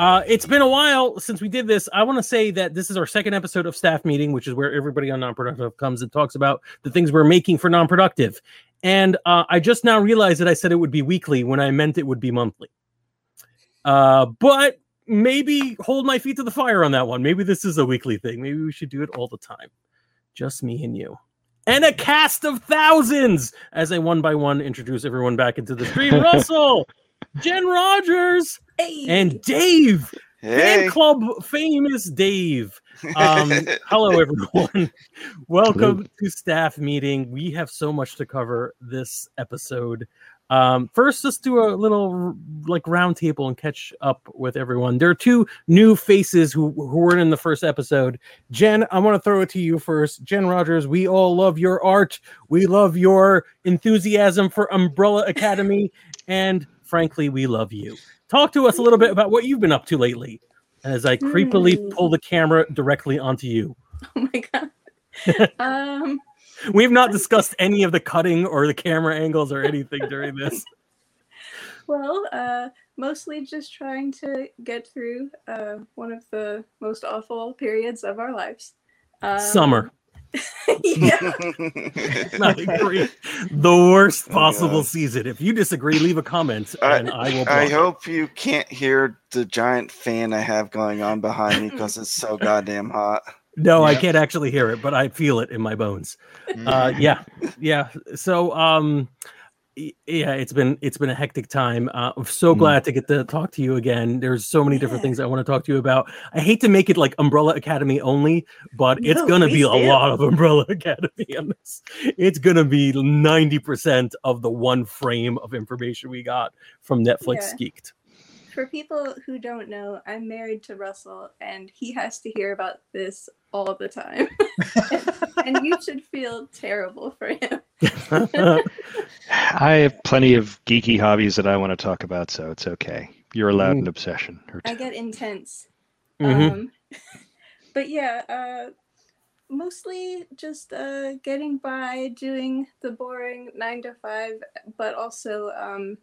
Uh, it's been a while since we did this. I want to say that this is our second episode of staff meeting, which is where everybody on non-productive comes and talks about the things we're making for non-productive. And uh, I just now realized that I said it would be weekly when I meant it would be monthly. Uh, but maybe hold my feet to the fire on that one. Maybe this is a weekly thing. Maybe we should do it all the time. Just me and you. And a cast of thousands as I one by one introduce everyone back into the stream. Russell, Jen Rogers, Hey. and Dave. Hey. Fan club famous Dave. Um, hello, everyone. Welcome to staff meeting. We have so much to cover this episode. Um, first, let's do a little like round table and catch up with everyone. There are two new faces who, who weren't in the first episode. Jen, I want to throw it to you first. Jen Rogers, we all love your art. We love your enthusiasm for Umbrella Academy. and frankly, we love you. Talk to us a little bit about what you've been up to lately as I creepily Hmm. pull the camera directly onto you. Oh my god. um, We've not discussed any of the cutting or the camera angles or anything during this. well, uh, mostly just trying to get through uh, one of the most awful periods of our lives. Um, Summer. yeah. I agree. The worst Oh, possible God. season. If you disagree, leave a comment I- and I will. I block it. hope you can't hear the giant fan I have going on behind me because it's so goddamn hot. No, I can't actually hear it, but I feel it in my bones. Mm. Uh, yeah, yeah. So, um, y- yeah, it's been it's been a hectic time. Uh, I'm so Mm. glad to get to talk to you again. There's so many different things I want to talk to you about. I hate to make it like Umbrella Academy only, but it's gonna be please a lot of Umbrella Academy on this. It's gonna be 90% of the one frame of information we got from Netflix Geeked. For people who don't know, I'm married to Russell, and he has to hear about this all the time. and you should feel terrible for him. I have plenty of geeky hobbies that I want to talk about, so it's okay. You're allowed Mm. an obsession or I get intense. Mhm. Um, but yeah, uh, mostly just uh, getting by, doing the boring nine to five, but also um,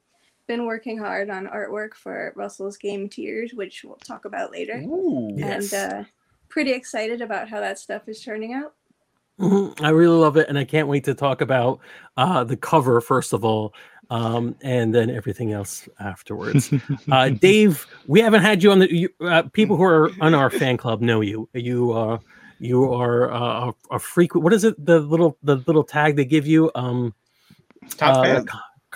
been working hard on artwork for Russell's Game Tears, which we'll talk about later. Ooh. Yes. And uh, pretty excited about how that stuff is turning out. Mhm. I really love it, and I can't wait to talk about uh, the cover first of all, um, and then everything else afterwards. uh, Dave, we haven't had you on the. You, uh, people who are on our fan club know you. You uh, you are uh, a, a frequent. What is it? The little the little tag they give you. Um, Top uh, fan.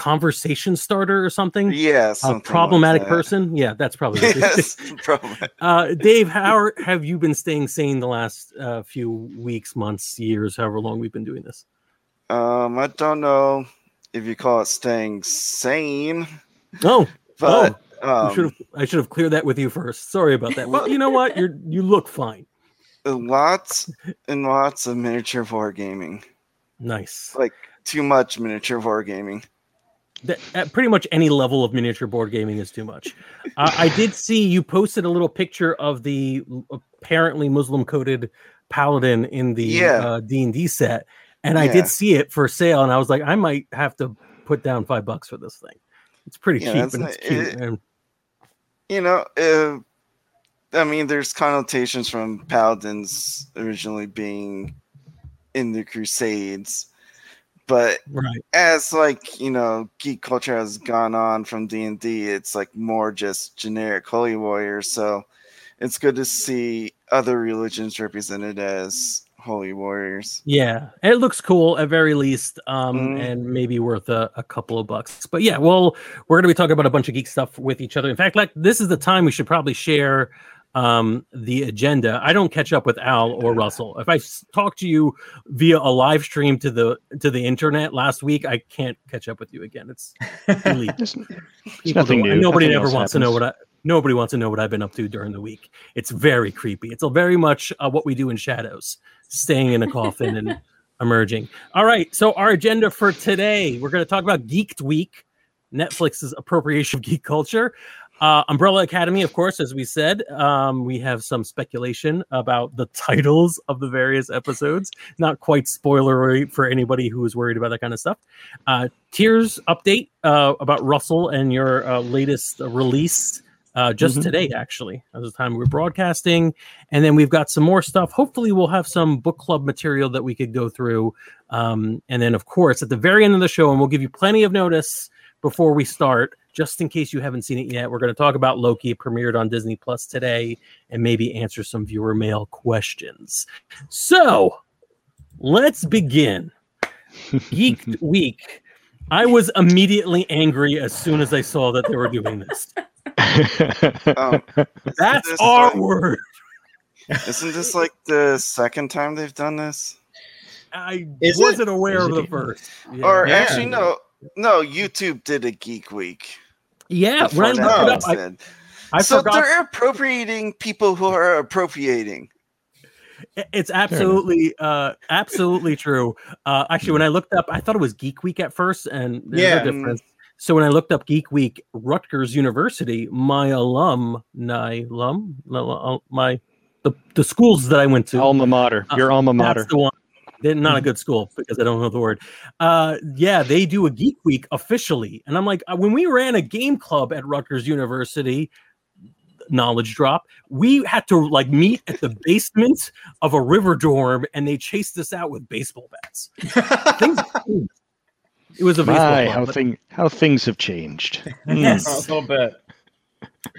Co- conversation starter or something. Yeah, A like problematic that. person. Yeah, that's probably. what it is. Yes. Uh, Dave, how have you been staying sane the last uh, few weeks, months, years, however long we've been doing this? Um, I don't know if you call it staying sane, Oh, but I um, should have I should have cleared that with you first. Sorry about that. Well, you know what? You're you look fine. lots and lots of miniature wargaming. Nice. Like too much miniature wargaming. That, at pretty much any level of miniature board gaming is too much. Uh, I did see you posted a little picture of the apparently Muslim coded paladin in the uh, D and D set, and I did see it for sale, and I was like, I might have to put down five bucks for this thing. It's pretty Yeah, cheap and not- it's cute. it- and You know, uh, I mean, there's connotations from paladins originally being in the Crusades, but right. as like you know, geek culture has gone on from D and D, it's like more just generic holy warriors. So it's good to see other religions represented as holy warriors. Yeah, it looks cool at very least, um, Mm. and maybe worth a, a couple of bucks. But yeah, well, we're going to be talking about a bunch of geek stuff with each other. In fact, like this is the time we should probably share um, the agenda. I don't catch up with Al or Russell. If I talk to you via a live stream to the to the internet last week, I can't catch up with you again. It's elite. There's, People nothing new. Nobody Nothing ever else wants to know what I. Nobody wants to know what I've been up to during the week. It's very creepy. It's a very much uh, what we do in shadows, staying in a coffin and emerging. All right. So our agenda for today, we're going to talk about Geeked Week, Netflix's appropriation of geek culture. Uh, Umbrella Academy, of course, as we said, um, we have some speculation about the titles of the various episodes. Not quite spoilery for anybody who is worried about that kind of stuff. Uh, Tears update uh, about Russell and your uh, latest release uh, just Mhm. today, actually, at the time we were broadcasting. And then we've got some more stuff. Hopefully, we'll have some book club material that we could go through. Um, and then, of course, at the very end of the show, and we'll give you plenty of notice before we start, just in case you haven't seen it yet. We're going to talk about Loki, It premiered on Disney Plus today, and maybe answer some viewer mail questions. So let's begin. Geek Week. I was immediately angry as soon as I saw that they were doing this. Um, That's this our like- word. isn't this like the second time they've done this? I Is it? wasn't aware Is of the first. Yeah. Or Yeah. actually, no, no. YouTube did a Geek Week. yeah, when I looked it up, I. I so forgot. they're appropriating people who are appropriating. It's absolutely, uh, absolutely true. Uh, actually, when I looked up, I thought it was Geek Week at first, and there's Yeah. a difference. So when I looked up Geek Week, Rutgers University, my alumni, alum, no, my the, the schools that I went to, alma mater. Uh, Your alma mater. That's the one. They're not a good school because I don't know the word. Uh, yeah, they do a Geek Week officially, and I'm like, uh, when we ran a game club at Rutgers University, knowledge drop, we had to like meet at the basement of a river dorm, and they chased us out with baseball bats. Things, it was a baseball My, club, how but- thing how things have changed. Mm. Yes. a little bit.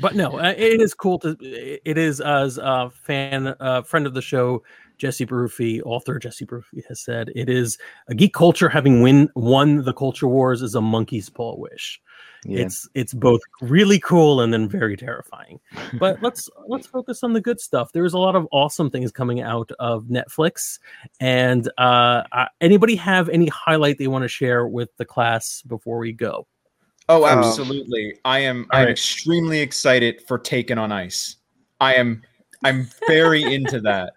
but no, uh, it is cool to. It is as a fan, uh, friend of the show, Jesse Baruffi, author Jesse Baruffi has said, it is a geek culture having win won the culture wars is a monkey's paw wish. Yeah. It's it's both really cool and then very terrifying. But let's let's focus on the good stuff. There's a lot of awesome things coming out of Netflix. And uh, uh, anybody have any highlight they want to share with the class before we go? Oh, Um, absolutely. I am I'm right. extremely excited for Taken on Ice. I am I'm very into that.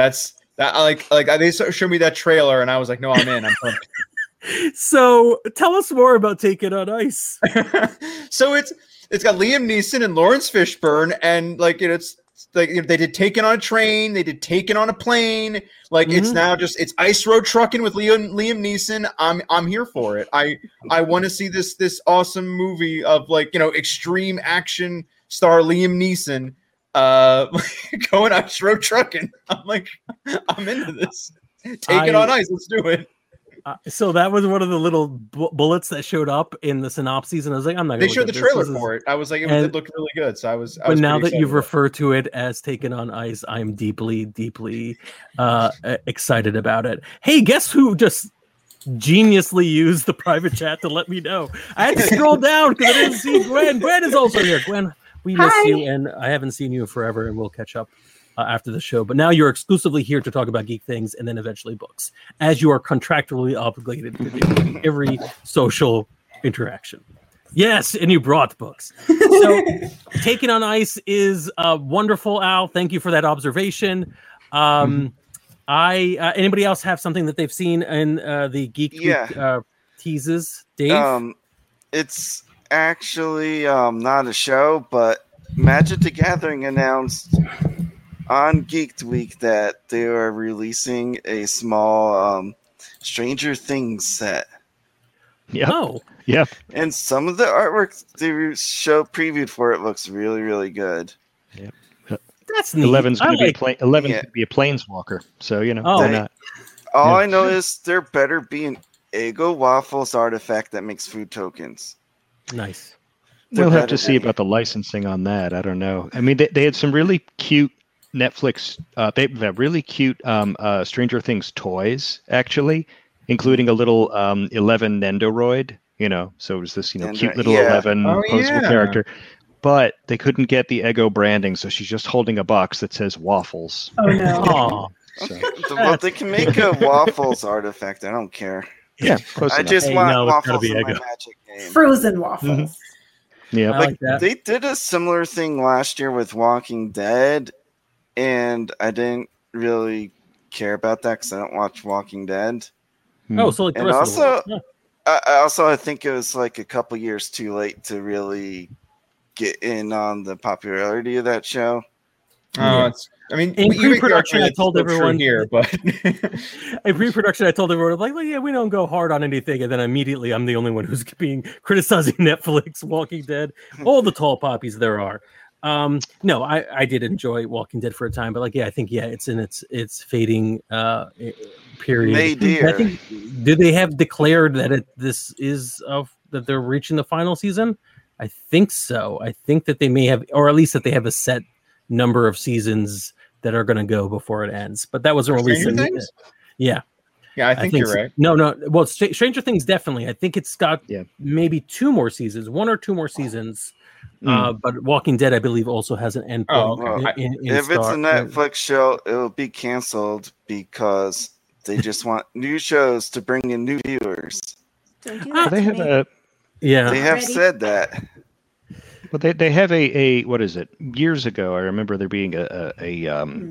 That's that I like like they showed me that trailer and I was like, no, I'm in. I'm pumped. So tell us more about Taken on Ice. so it's it's got Liam Neeson and Laurence Fishburne, and like you know, it's like you know, they did Taken on a train, they did Taken on a plane. Like it's Mhm. now just it's ice road trucking with Liam Liam Neeson. I'm I'm here for it. I I want to see this this awesome movie of like you know extreme action star Liam Neeson uh going ice road trucking. I'm like I'm into this. Take it on ice. Let's do it. Uh, so that was one of the little bu- bullets that showed up in the synopses, and I was like, I'm not. They gonna showed the this. trailer This is- for it. I was like, it, and- really good. So I was. I But was now that you've referred to it as taken on ice, I'm deeply, deeply uh, excited about it. Hey, guess who just geniusly used the private chat to let me know? I had to scroll down because I didn't see Gwen. Gwen is also here. Gwen, we miss you, and I haven't seen you in forever, and we'll catch up. Uh, after the show, but now you're exclusively here to talk about geek things and then eventually books, as you are contractually obligated to do every social interaction. Yes, and you brought books. So, Taken on Ice is uh, wonderful, Al. Thank you for that observation. Um, I uh, anybody else have something that they've seen in uh, the Geek Week, uh, teases? Dave, Um, it's actually um, not a show, but Magic the Gathering announced on Geeked Week that they are releasing a small um, Stranger Things set. Yep. oh, Yep. And some of the artwork they show previewed for it looks really, really good. that's neat. Eleven's I gonna be a like- pla- Eleven's Yeah. gonna be a planeswalker. So you know Oh. why They- not? All Yeah. I know is there better be an Eggo Waffles artifact that makes food tokens. Nice. They're We'll have to see about the licensing on that. I don't know. I mean, they, they had some really cute Netflix. Uh, they have really cute um, uh, Stranger Things toys, actually, including a little um, Eleven Nendoroid. You know, so it was this you know Nendoroid, cute little yeah. Eleven Oh, posable yeah. character. But they couldn't get the Eggo branding, so she's just holding a box that says waffles. Oh no. Aw. So, well, they can make a Waffles artifact. I don't care. Yeah, close I enough. just Hey, want no, waffles be in my magic game. Frozen waffles. Mm-hmm. Mm-hmm. yeah. Like like they did a similar thing last year with Walking Dead, and I didn't really care about that because I don't watch Walking Dead. Hmm. Oh, so like And rest of the also- world. I, I also I think it was like a couple years too late to really get in on the popularity of that show. Oh, Yeah. it's. I mean, In you make the pre-production, I told it's true everyone- here, but in pre-production, I told everyone like, well, yeah, we don't go hard on anything, and then immediately I'm the only one who's being criticizing Netflix, Walking Dead, all the tall poppies there are. Um, no, I I did enjoy Walking Dead for a time, but like, yeah, I think yeah, it's in its its fading uh period. May And I think do they have declared that it this is of that they're reaching the final season? I think so. I think that they may have, or at least that they have a set number of seasons that are going to go before it ends. But that wasn't released. Stranger in- Things? Yeah, yeah, I think, you're so. right. No, no. Well, Str- Stranger Things definitely. I think it's got Yeah. maybe two more seasons, one or two more seasons. Mm. Uh, but Walking Dead, I believe, also has an end Oh, point. okay. in- in- in if it's a Star- Netflix show, it'll be canceled because they just want new shows to bring in new viewers. Don't do that they to have me. a yeah, They have Already? said that. Well, they, they have a, a what is it? Years ago, I remember there being a a, a um,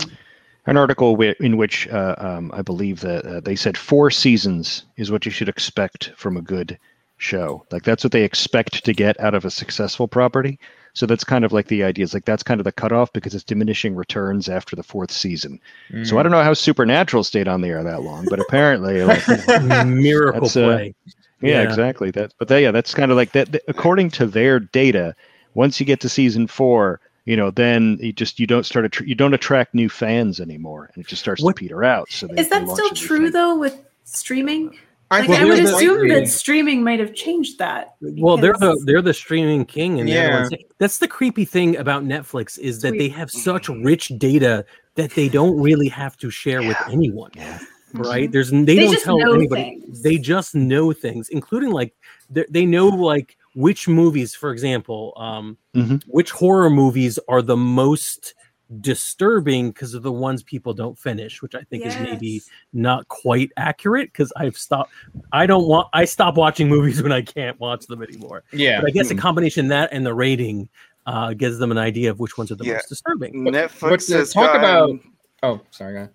an article wi- in which uh, um, I believe that uh, they said four seasons is what you should expect from a good show. Like that's what they expect to get out of a successful property. So that's kind of like the idea. It's like that's kind of the cutoff because it's diminishing returns after the fourth season. So I don't know how Supernatural stayed on the air that long, but apparently, like, miracle That's, uh, play. yeah, Yeah. exactly. That, but they, yeah, that's kind of like that. th- According to their data, once you get to season four, you know, then you just you don't start attr you don't attract new fans anymore, and it just starts What- to peter out. So they, Is that still true thing. though with streaming? I Like Well, I would the- assume that streaming might have changed that. Well, they're the they're the streaming king, and Yeah. that's the creepy thing about Netflix is that Sweet. they have such rich data that they don't really have to share with anyone. Yeah. right? Mm-hmm. There's they, They don't tell anybody. things. They just know things, including like they they know like which movies, for example, um, Mhm. which horror movies are the most disturbing because of the ones people don't finish, which I think is maybe not quite accurate because I've stopped. I don't want. I stop watching movies when I can't watch them anymore. Yeah. But I guess a combination of that and the rating uh, gives them an idea of which ones are the Yeah. most disturbing. Netflix But to has talk gotten, about- Oh, sorry. Go.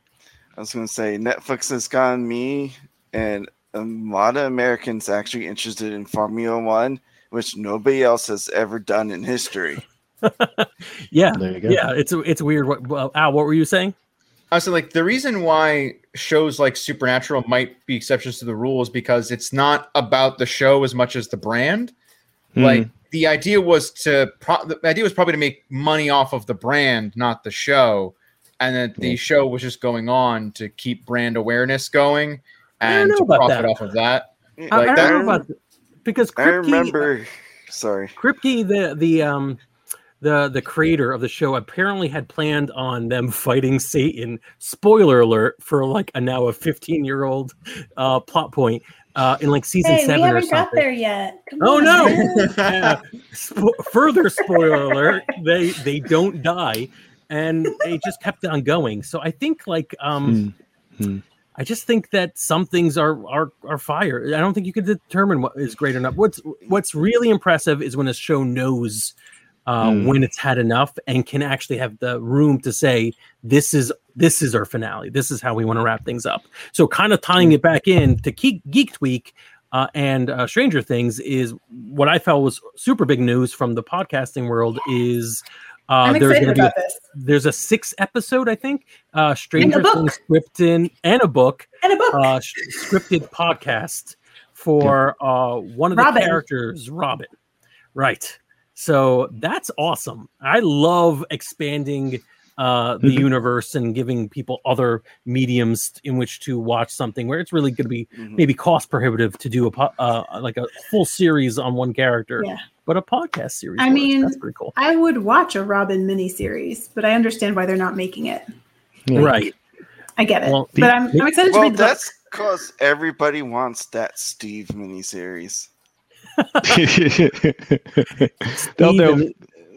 I was going to say Netflix has gotten me and a lot of Americans actually interested in Formula One, which nobody else has ever done in history. Yeah, There you go. yeah. It's it's weird. What well, Al? What were you saying? I was like, the reason why shows like Supernatural might be exceptions to the rule is because it's not about the show as much as the brand. Mhm. Like the idea was to pro- the idea was probably to make money off of the brand, not the show, and that the Yeah. show was just going on to keep brand awareness going and to profit that. off of that. I, Like I that- don't know about th- because I remember. Sorry. Kripke, the the um the the creator of the show apparently had planned on them fighting Satan. Spoiler alert for like a now a 15 year old uh plot point uh in like season Hey, seven or haven't got something. there yet. Come Oh on, no! Uh, spo- further spoiler alert: they they don't die, and they just kept on going. So I think like um, Hmm. Hmm. I just think that some things are are are fire. I don't think you can determine what is great or not. What's what's really impressive is when a show knows uh, Hmm. when it's had enough and can actually have the room to say this is this is our finale. This is how we want to wrap things up. So kind of tying it back in to Geek, Geeked Week uh, and uh, Stranger Things is what I felt was super big news from the podcasting world is uh, I'm there's excited be a, about this. there's a six episode I think uh, Stranger. Things scripted and a book And a book. uh, scripted podcast for uh, one of the characters, Robin. Right. So that's awesome. I love expanding uh, the Mhm. universe and giving people other mediums in which to watch something where it's really going to be Mhm. maybe cost prohibitive to do a uh, like a full series on one character, Yeah. but a podcast series. I works. mean, that's pretty cool. I would watch a Robin mini series but I understand why they're not making it. Yeah. Right. I get it. Well, but I'm, I'm excited to read the that's because everybody wants that Steve miniseries. they'll, Steve they'll and-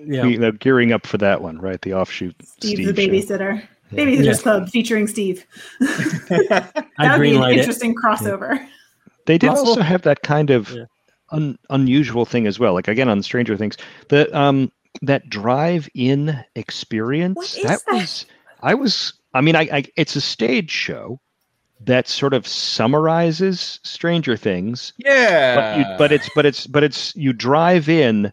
yeah. be they're gearing up for that one, right? The offshoot Steve, Steve, the show. babysitter. Babysitters Yeah. Club featuring Steve. That would be an greenlight it. interesting crossover. They did Russell? also have that kind of Yeah. un, unusual thing as well. Like again on Stranger Things, the um that drive-in experience. What is that that? was I was. I mean, I, I it's a stage show that sort of summarizes Stranger Things, Yeah. but you, but it's but it's but it's you drive in.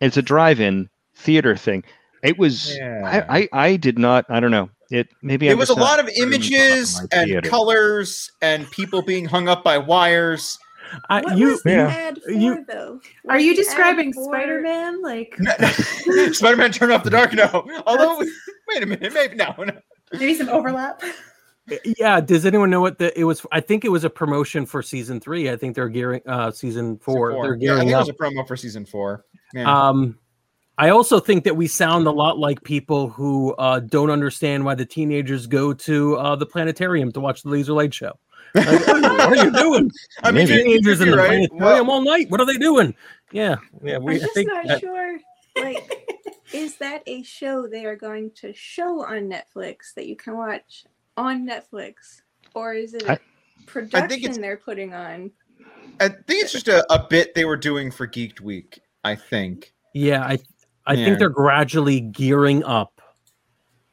It's a drive-in theater thing. It was. Yeah. I, I I did not. I don't know. It maybe it I'm was a lot of images up in my and theater. colors and people being hung up by wires. I, What you was the Yeah. ad for You- though? Are you describing Spider Man? Like Spider-Man turned off the dark. No, although wait a minute, maybe no, no. maybe some overlap? yeah. Does anyone know what the it was? I think it was a promotion for season three. I think they're gearing uh season four. They're Yeah, I gearing think it was a promo for season four. Yeah. Um, I also think that we sound a lot like people who uh, don't understand why the teenagers go to uh, the planetarium to watch the Laser Light Show. Like, what are you doing? I mean, teenagers in the right. planetarium all night. What are they doing? Yeah, yeah. We I'm I just think not that- sure. Like, is that a show they are going to show on Netflix that you can watch on Netflix, or is it a I- production it's- they're putting on? I think it's just a, a bit they were doing for Geeked Week. I think. Yeah, I I Yeah. think they're gradually gearing up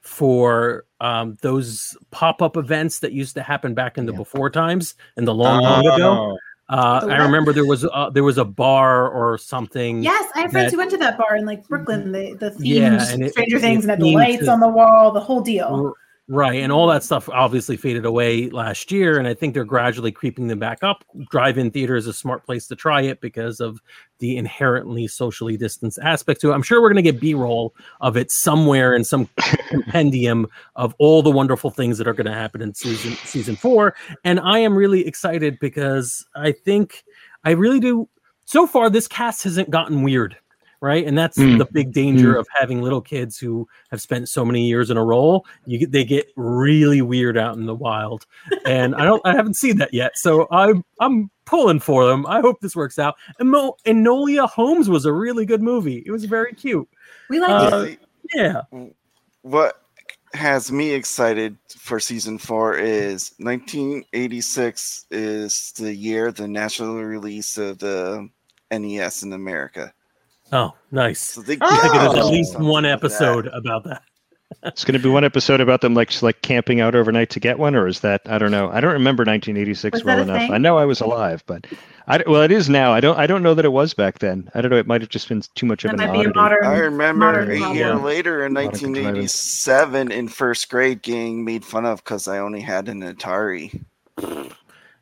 for um, those pop up events that used to happen back in the Yeah. before times and the long, long ago. Oh. Uh, I remember there was uh, there was a bar or something. Yes, I have friends who went to that bar in like Brooklyn. The the themed Yeah, and it- Stranger it Things and had the lights to- on the wall, the whole deal. Right, and all that stuff obviously faded away last year, and I think they're gradually creeping them back up. Drive-in theater is a smart place to try it because of the inherently socially distanced aspect to it. I'm sure we're going to get B-roll of it somewhere in some compendium of all the wonderful things that are going to happen in season season four, and I am really excited because I think I really do. So far, this cast hasn't gotten weird. Right, and that's Mm. the big danger of having little kids who have spent so many years in a role. You get, they get really weird out in the wild, and I don't, I haven't seen that yet. So I'm, I'm pulling for them. I hope this works out. And Mo, Enola Holmes was a really good movie. It was very cute. We like Uh, it. Yeah, what has me excited for season four is 1986 is the year the national release of the NES in America. Oh, nice. So they Oh! I think there's at least one episode that. about that. It's going to be one episode about them like like camping out overnight to get one, or is that I don't know. I don't remember 1986 Was well enough. thing? I know I was alive, but I well, it is now. I don't I don't know that it was back then. I don't know. It might have just been too much of an might be a modern. I remember modern a problem. year later in 1987 in first grade getting made fun of because I only had an Atari. That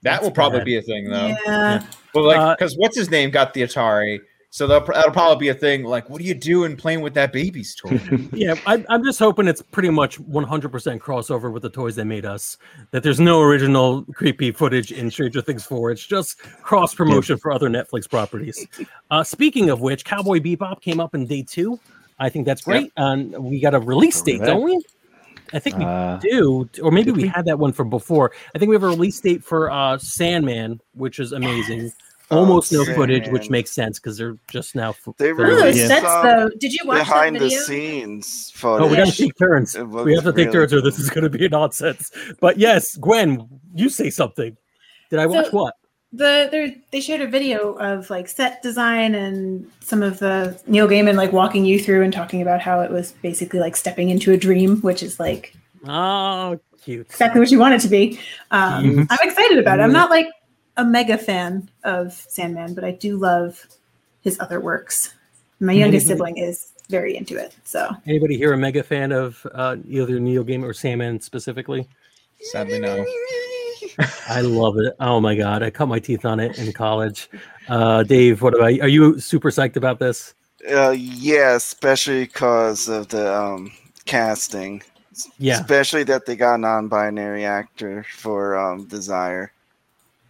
That's will probably bad. be a thing, though. Yeah. Well, like, Uh, because what's his name got the Atari, so that'll, that'll probably be a thing. Like, what are you doing playing with that baby's toy? Yeah, I, I'm just hoping it's pretty much 100% crossover with the toys they made us. That there's no original creepy footage in Stranger Things 4. It's just cross promotion for other Netflix properties. Uh, speaking of which, Cowboy Bebop came up in day two. I think that's great. And we got a release date, that. don't we? I think we Uh, do, or maybe we we? had that one from before. I think we have a release date for uh, Sandman, which is amazing. Almost no Oh, footage, which makes sense because they're just now. f- They they're One those sets, though. Did you watch behind that the video? scenes Oh, photos. we gotta take turns. We have to take really turns, or this is going to be nonsense. But yes, Gwen, you say something. Did I watch So- what? the there they shared a video of like set design and some of the Neil Gaiman like walking you through and talking about how it was basically like stepping into a dream, which is like Oh, cute. exactly what you want it to be. Um, Mhm. I'm excited about it. I'm not like a mega fan of Sandman, but I do love his other works. My youngest sibling is very into it, so Anybody here a mega fan of uh, either Neil Gaiman or Sandman specifically? Sadly, no. I love it. Oh my god, I cut my teeth on it in college. Uh, Dave, what about? You? Are you super psyched about this? Uh, yeah, especially because of the um, casting. Yeah, Especially that they got a non-binary actor for um, Desire.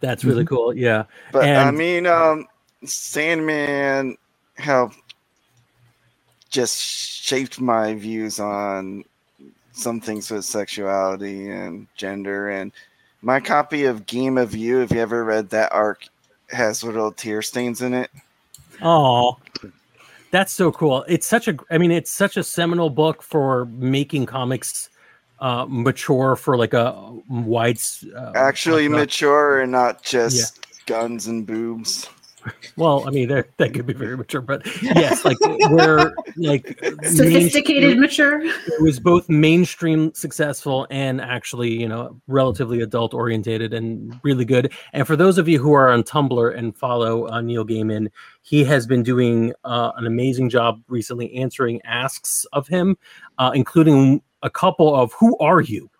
That's really cool. Yeah, But I mean, um, Sandman helped just shaped my views on some things with sexuality and gender. And my copy of Game of You, if you ever read that arc, has little tear stains in it. Oh, that's so cool. It's such a, I mean, it's such a seminal book for making comics uh, mature for like a wide. Uh, Actually, like a- mature and not just guns and boobs. well, I mean, that that could be very mature, but yes, like we're like Sophisticated, mature. It was both mainstream successful and actually, you know, relatively adult orientated and really good. And for those of you who are on Tumblr and follow uh, Neil Gaiman, he has been doing uh, an amazing job recently answering asks of him, uh, including a couple of "Who are you?"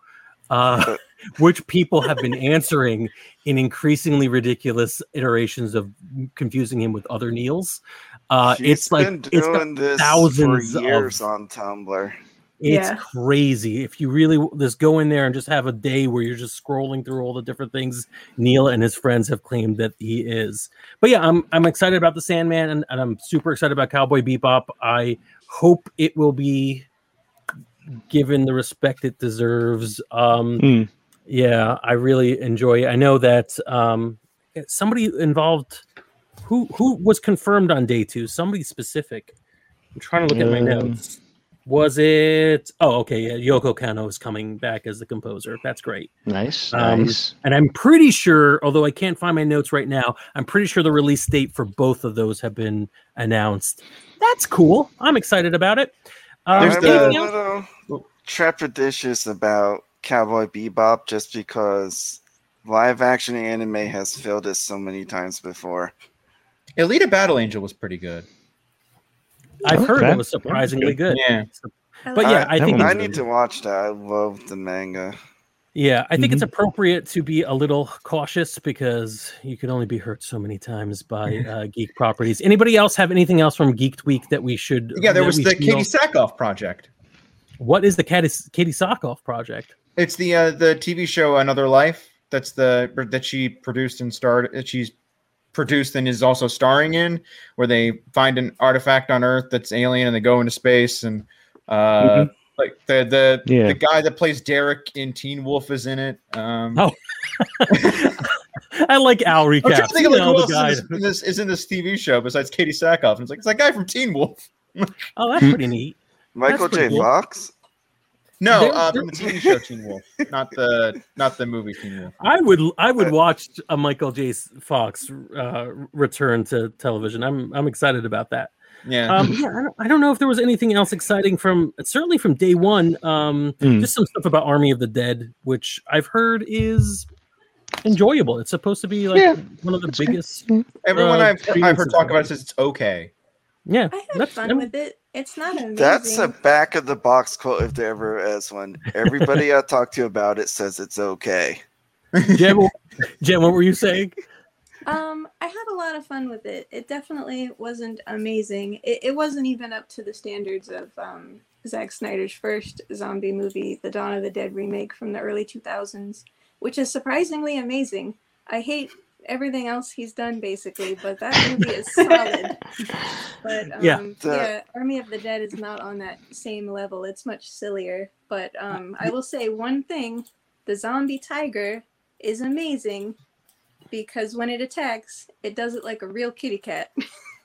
Uh, which people have been answering in increasingly ridiculous iterations of confusing him with other Neils. Uh, She's it's like been it's got this thousands for years of on Tumblr. it's Yeah. crazy. If you really just go in there and just have a day where you're just scrolling through all the different things Neil and his friends have claimed that he is. But yeah, I'm I'm excited about the Sandman and, and I'm super excited about Cowboy Bebop. I hope it will be given the respect it deserves. Um Hmm. yeah, I really enjoy it. I know that um somebody involved who who was confirmed on day two, somebody specific. I'm trying to look at my Um, notes. Was it? Oh, okay. Yeah, Yoko Kanno is coming back as the composer. That's great. Nice, Um, nice. And I'm pretty sure, although I can't find my notes right now, I'm pretty sure the release date for both of those have been announced. That's cool. I'm excited about it. Um, There's a the- anything else? little trepidatious about Cowboy Bebop just because live action anime has failed us so many times before. Alita Battle Angel was pretty good. I've heard Okay. it was surprisingly good. Yeah. But yeah, I That think I it's, need to watch that. I love the manga. yeah, I think it's appropriate to be a little cautious because you can only be hurt so many times by uh, geek properties. Anybody else have anything else from Geeked Week that we should? Yeah, there was the should Katee know? Sackhoff project. What is the Katee, Katee Sackhoff project? It's the uh, the TV show Another Life. That's the that she produced and starred. that She's produced and is also starring in, where they find an artifact on Earth that's alien and they go into space and uh, like the the Yeah. the guy that plays Derek in Teen Wolf is in it. Um, Oh, I like Al I'm trying to think You of like know, who the else guy. is in, this, in this is in this TV show besides Katee Sackhoff. And it's like it's that guy from Teen Wolf. Oh, that's pretty neat. Michael J. cool. Fox? No, There- uh, from the TV show Teen Wolf, not the not the movie Teen Wolf. I would I would Uh, watch a Michael J. Fox uh, return to television. I'm I'm excited about that. Yeah. Um, yeah, I don't, I don't know if there was anything else exciting from certainly from day one. Um, Hmm. Just some stuff about Army of the Dead, which I've heard is enjoyable. It's supposed to be like Yeah, one of the that's biggest. Everyone uh, I've, I've heard talk about it says it's okay. Yeah, I had that's fun I'm- with it. It's not amazing. That's a back of the box quote if there ever is one. Everybody I talk to about it says it's okay. Jen, what- Jen, what were you saying? Um, I had a lot of fun with it. It definitely wasn't amazing. It, it wasn't even up to the standards of um, Zack Snyder's first zombie movie, the Dawn of the Dead remake from the early 2000s, which is surprisingly amazing. I hate everything else he's done basically, but that movie is solid. But um, Yeah. The- yeah, Army of the Dead is not on that same level. It's much sillier. But um, I will say one thing: the zombie tiger is amazing because when it attacks, it does it like a real kitty cat.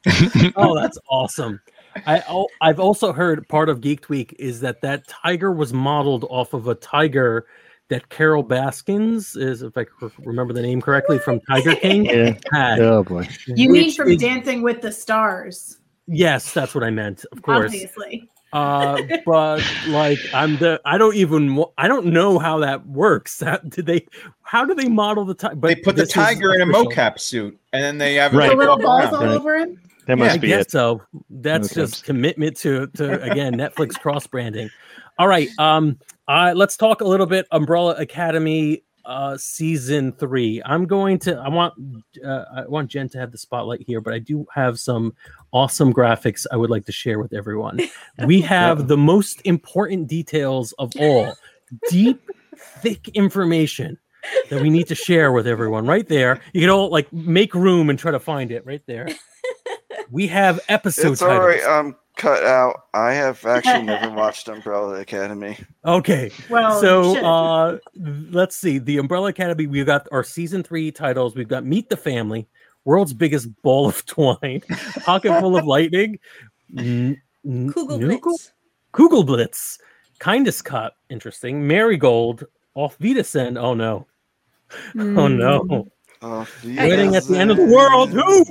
oh, that's awesome. I al- I've also heard part of Geeked Week is that that tiger was modeled off of a tiger that Carole Baskins is, if I remember the name correctly, from Tiger King Yeah. had. Oh boy. You mean from is- Dancing with the Stars, Yes, that's what I meant. Of course. obviously. Uh, but like I'm the I don't even I don't know how that works. How, did they? How do they model the tiger? they put the tiger in a mocap suit, and then they have Right. The little balls around. all Right. over him. That Yeah, must I be guess it. so. That's Okay. just commitment to to again Netflix cross branding. All right, um, uh, let's talk a little bit Umbrella Academy uh season three. I'm going to. I want uh, I want Jen to have the spotlight here, but I do have some awesome graphics I would like to share with everyone. We have the most important details of all, deep, thick information that we need to share with everyone right there. You can all like make room and try to find it right there. We have episode It's all titles. right. I'm cut out. I have actually never watched Umbrella Academy. Okay, Well, so uh let's see. The Umbrella Academy. We've got our season three titles. We've got Meet the Family, World's Biggest Ball of Twine, Pocket Full of Lightning, N- N- Kugel Blitz. Kugel Blitz, Kindest Cut, interesting. Marigold, Auf Wiedersehen. Oh no, oh Mm. no. Wedding at the end of the world. Who?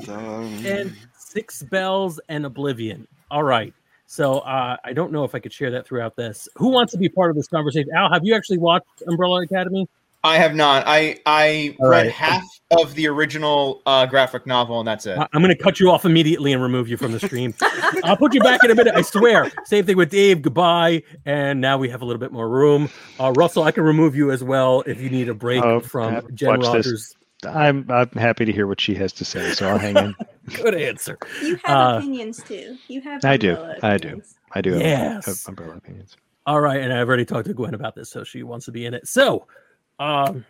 And Six Bells and Oblivion. All right. So uh, I don't know if I could share that throughout this. Who wants to be part of this conversation? Al, have you actually watched Umbrella Academy? I have not. I I All read right. half of the original uh, graphic novel, and that's it. I- I'm going to cut you off immediately and remove you from the stream. I'll put you back in a minute. I swear. Same thing with Dave. Goodbye. And now we have a little bit more room. Uh, Russell, I can remove you as well if you need a break Oh, from Jen watch this. Rogers. I'm I'm happy to hear what she has to say, so I'll hang in. Good answer. You have Uh, opinions too. You have. I do. umbrella I do. I do have Yes. have umbrella opinions. All right, and I've already talked to Gwen about this, so she wants to be in it. So, um,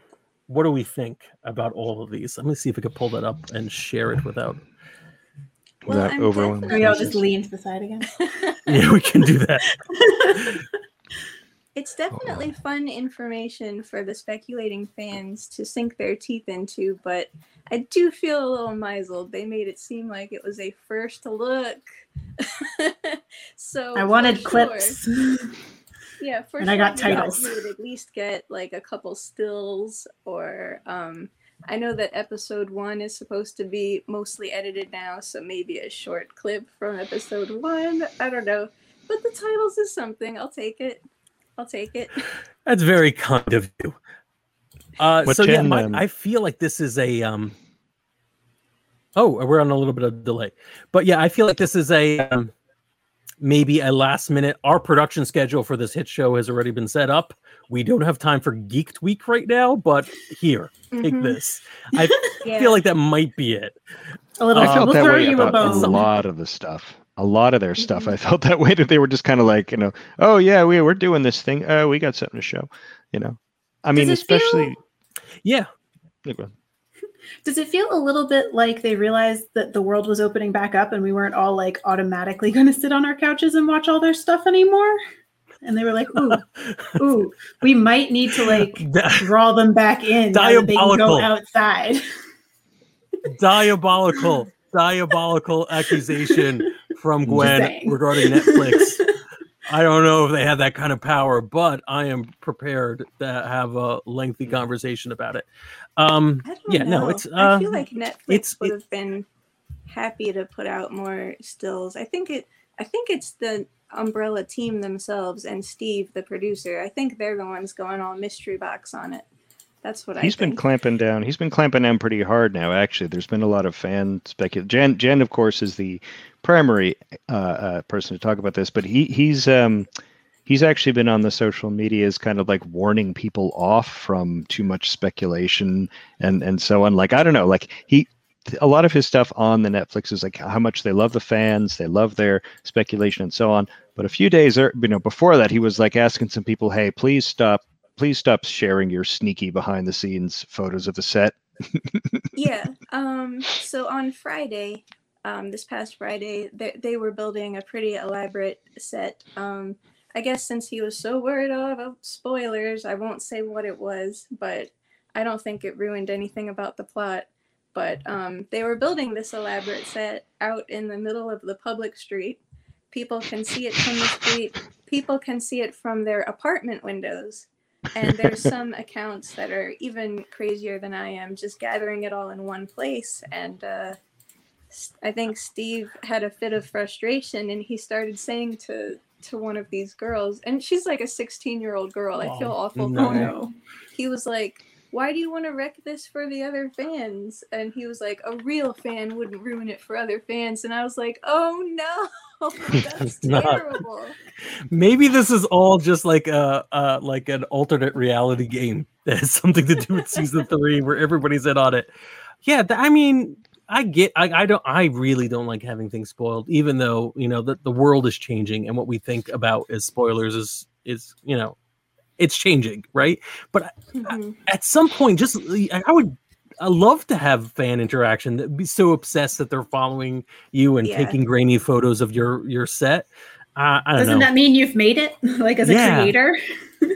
what do we think about all of these? Let me see if I can pull that up and share it without. Well, Without I'm overwhelming. We all just lean to the side again. Yeah, we can do that. It's definitely fun information for the speculating fans to sink their teeth into, but I do feel a little misled. They made it seem like it was a first look. so I wanted sure- clips. Yeah, for And I got sure, you titles. would at least get like a couple stills, or um, I know that episode one is supposed to be mostly edited now, so maybe a short clip from episode one. I don't know, but the titles is something. I'll take it. I'll take it. That's very kind of you. Uh, so yeah, my, I feel like this is a. Um, oh, we're on a little bit of delay, but yeah, I feel like this is a um, maybe a last minute. Our production schedule for this hit show has already been set up. We don't have time for Geeked Week right now, but here, take Mhm. this. I Yeah. feel like that might be it. A little. I felt we'll that throw way you a about a lot of the stuff. A lot of their stuff. I mm-hmm. felt that way that they were just kind of like, you know, oh yeah, we we're doing this thing. Oh, we got something to show. You know, I mean, it feel- especially. Yeah, Does it feel a little bit like they realized that the world was opening back up and we weren't all like automatically going to sit on our couches and watch all their stuff anymore? And they were like, "Ooh, ooh, we might need to like draw them back in now they can Diabolical. go outside." diabolical, diabolical accusation from Gwen regarding Netflix. I don't know if they have that kind of power, but I am prepared to have a lengthy conversation about it. Um, I don't yeah, know. no, it's. I Uh, feel like Netflix it's- would it- have been happy to put out more stills. I think it. I think it's the Umbrella team themselves and Steve, the producer. I think they're the ones going all mystery box on it. That's what I He's been clamping down. He's been clamping down pretty hard now. Actually, there's been a lot of fan speculation. Jen, Jen, of course, is the primary uh, uh, person to talk about this, but he he's um, he's actually been on the social media medias, kind of like warning people off from too much speculation and and so on. Like I don't know, like he. A lot of his stuff on the Netflix is like how much they love the fans, they love their speculation and so on. But a few days, er, you know, before that, he was like asking some people, "Hey, please stop please stop sharing your sneaky behind the scenes photos of the set. yeah. Um. So on Friday, um, this past Friday, they they were building a pretty elaborate set. Um, I guess since he was so worried about spoilers, I won't say what it was, but I don't think it ruined anything about the plot. But um, they were building this elaborate set out in the middle of the public street. People can see it from the street. People can see it from their apartment windows. And there's some accounts that are even crazier than I am, just gathering it all in one place. And uh, I think Steve had a fit of frustration, and he started saying to to one of these girls, and she's like a 16 year old girl. I feel Oh, awful no. her. He was like, "Why do you want to wreck this for the other fans?" And he was like, "A real fan wouldn't ruin it for other fans." And I was like, "Oh no, that's terrible." maybe this is all just like a uh, like an alternate reality game that has something to do with season three, where everybody's in on it. Yeah, th- I mean, I get, I, I don't, I really don't like having things spoiled, even though you know that the world is changing and what we think about as spoilers is is you know, it's changing, right? But Mhm. at some point, just I I would. I love to have fan interaction that be so obsessed that they're following you and Yeah. taking grainy photos of your your set. Uh, I don't Doesn't know. that mean you've made it? like as a Yeah. creator?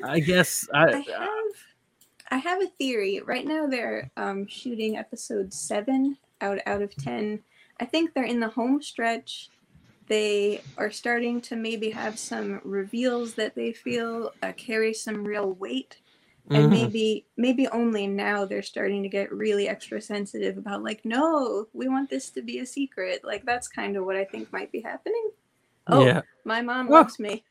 I guess I I, have I have a theory. Right now they're um, shooting episode seven out out of ten. I think they're in the home stretch. They are starting to maybe have some reveals that they feel uh, carry some real weight. and Mhm. maybe maybe only now they're starting to get really extra sensitive about like no we want this to be a secret like that's kind of what i think might be happening oh Yeah. my mom Well- loves me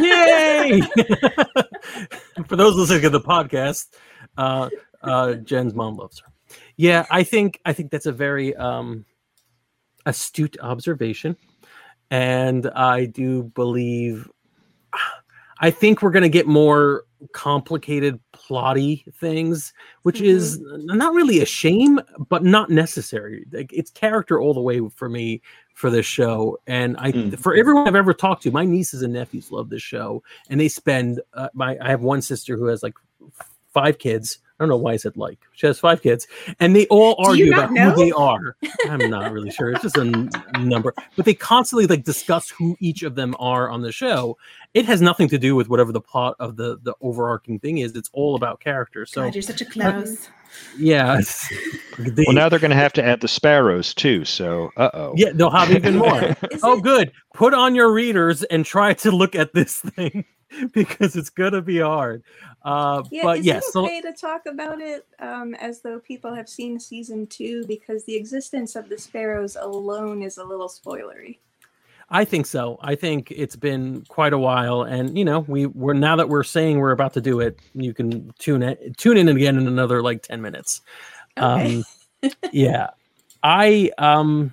Yay! For those listening to the podcast, uh, uh, Jen's mom loves her. Yeah, I think I think that's a very um, astute observation, and I do believe. I think we're going to get more complicated, plotty things, which is not really a shame, but not necessary. Like, it's character all the way for me for this show, and I Mm. for everyone I've ever talked to, my nieces and nephews love this show, and they spend. Uh, my I have one sister who has like five kids. I don't know why I said like. She has five kids, and they all argue about know? who they are. I'm not really sure. It's just a n- number, but they constantly like discuss who each of them are on the show. It has nothing to do with whatever the plot of the the overarching thing is. It's all about character. So God, you're such a Klaus. yeah, it's- they- Well, now they're going to have to add the sparrows too. So, uh oh. yeah, they'll have even more. Oh, it- good. Put on your readers and try to look at this thing because it's gonna be hard. Uh, Yeah, but is yes, it so- okay to talk about it um, as though people have seen season two? Because the existence of the sparrows alone is a little spoilery. I think so. I think it's been quite a while, and you know, we we're now that we're saying we're about to do it, you can tune in tune in again in another like ten minutes. Okay. Um, yeah, I um,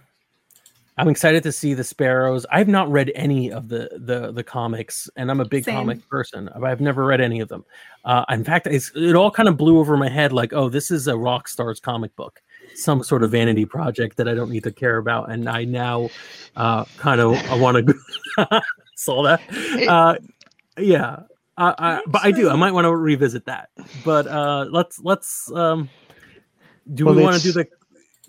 I'm excited to see the sparrows. I've not read any of the the the comics, and I'm a big Same. comic person. I've never read any of them. Uh, in fact, it's, it all kind of blew over my head. Like, oh, this is a rock star's comic book, some sort of vanity project that I don't need to care about, and I now uh, kind of I want to saw that. Uh, yeah, I, I, but I do. I might want to revisit that. But uh, let's let's. Um, do Well, we want to do the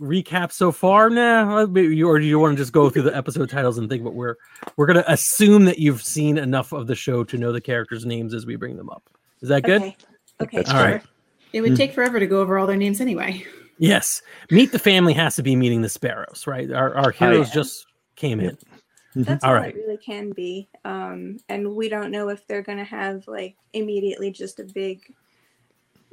recap so far? Nah, or do you want to just go through the episode titles and think? But we're we're gonna assume that you've seen enough of the show to know the characters' names as we bring them up. Is that good? Okay. Okay. That's All right. It would Mm. take forever to go over all their names anyway. Yes. Meet the family has to be meeting the sparrows, right? Our our heroes yeah. just came in. That's All all, right. it really can be. Um, and we don't know if they're going to have like immediately just a big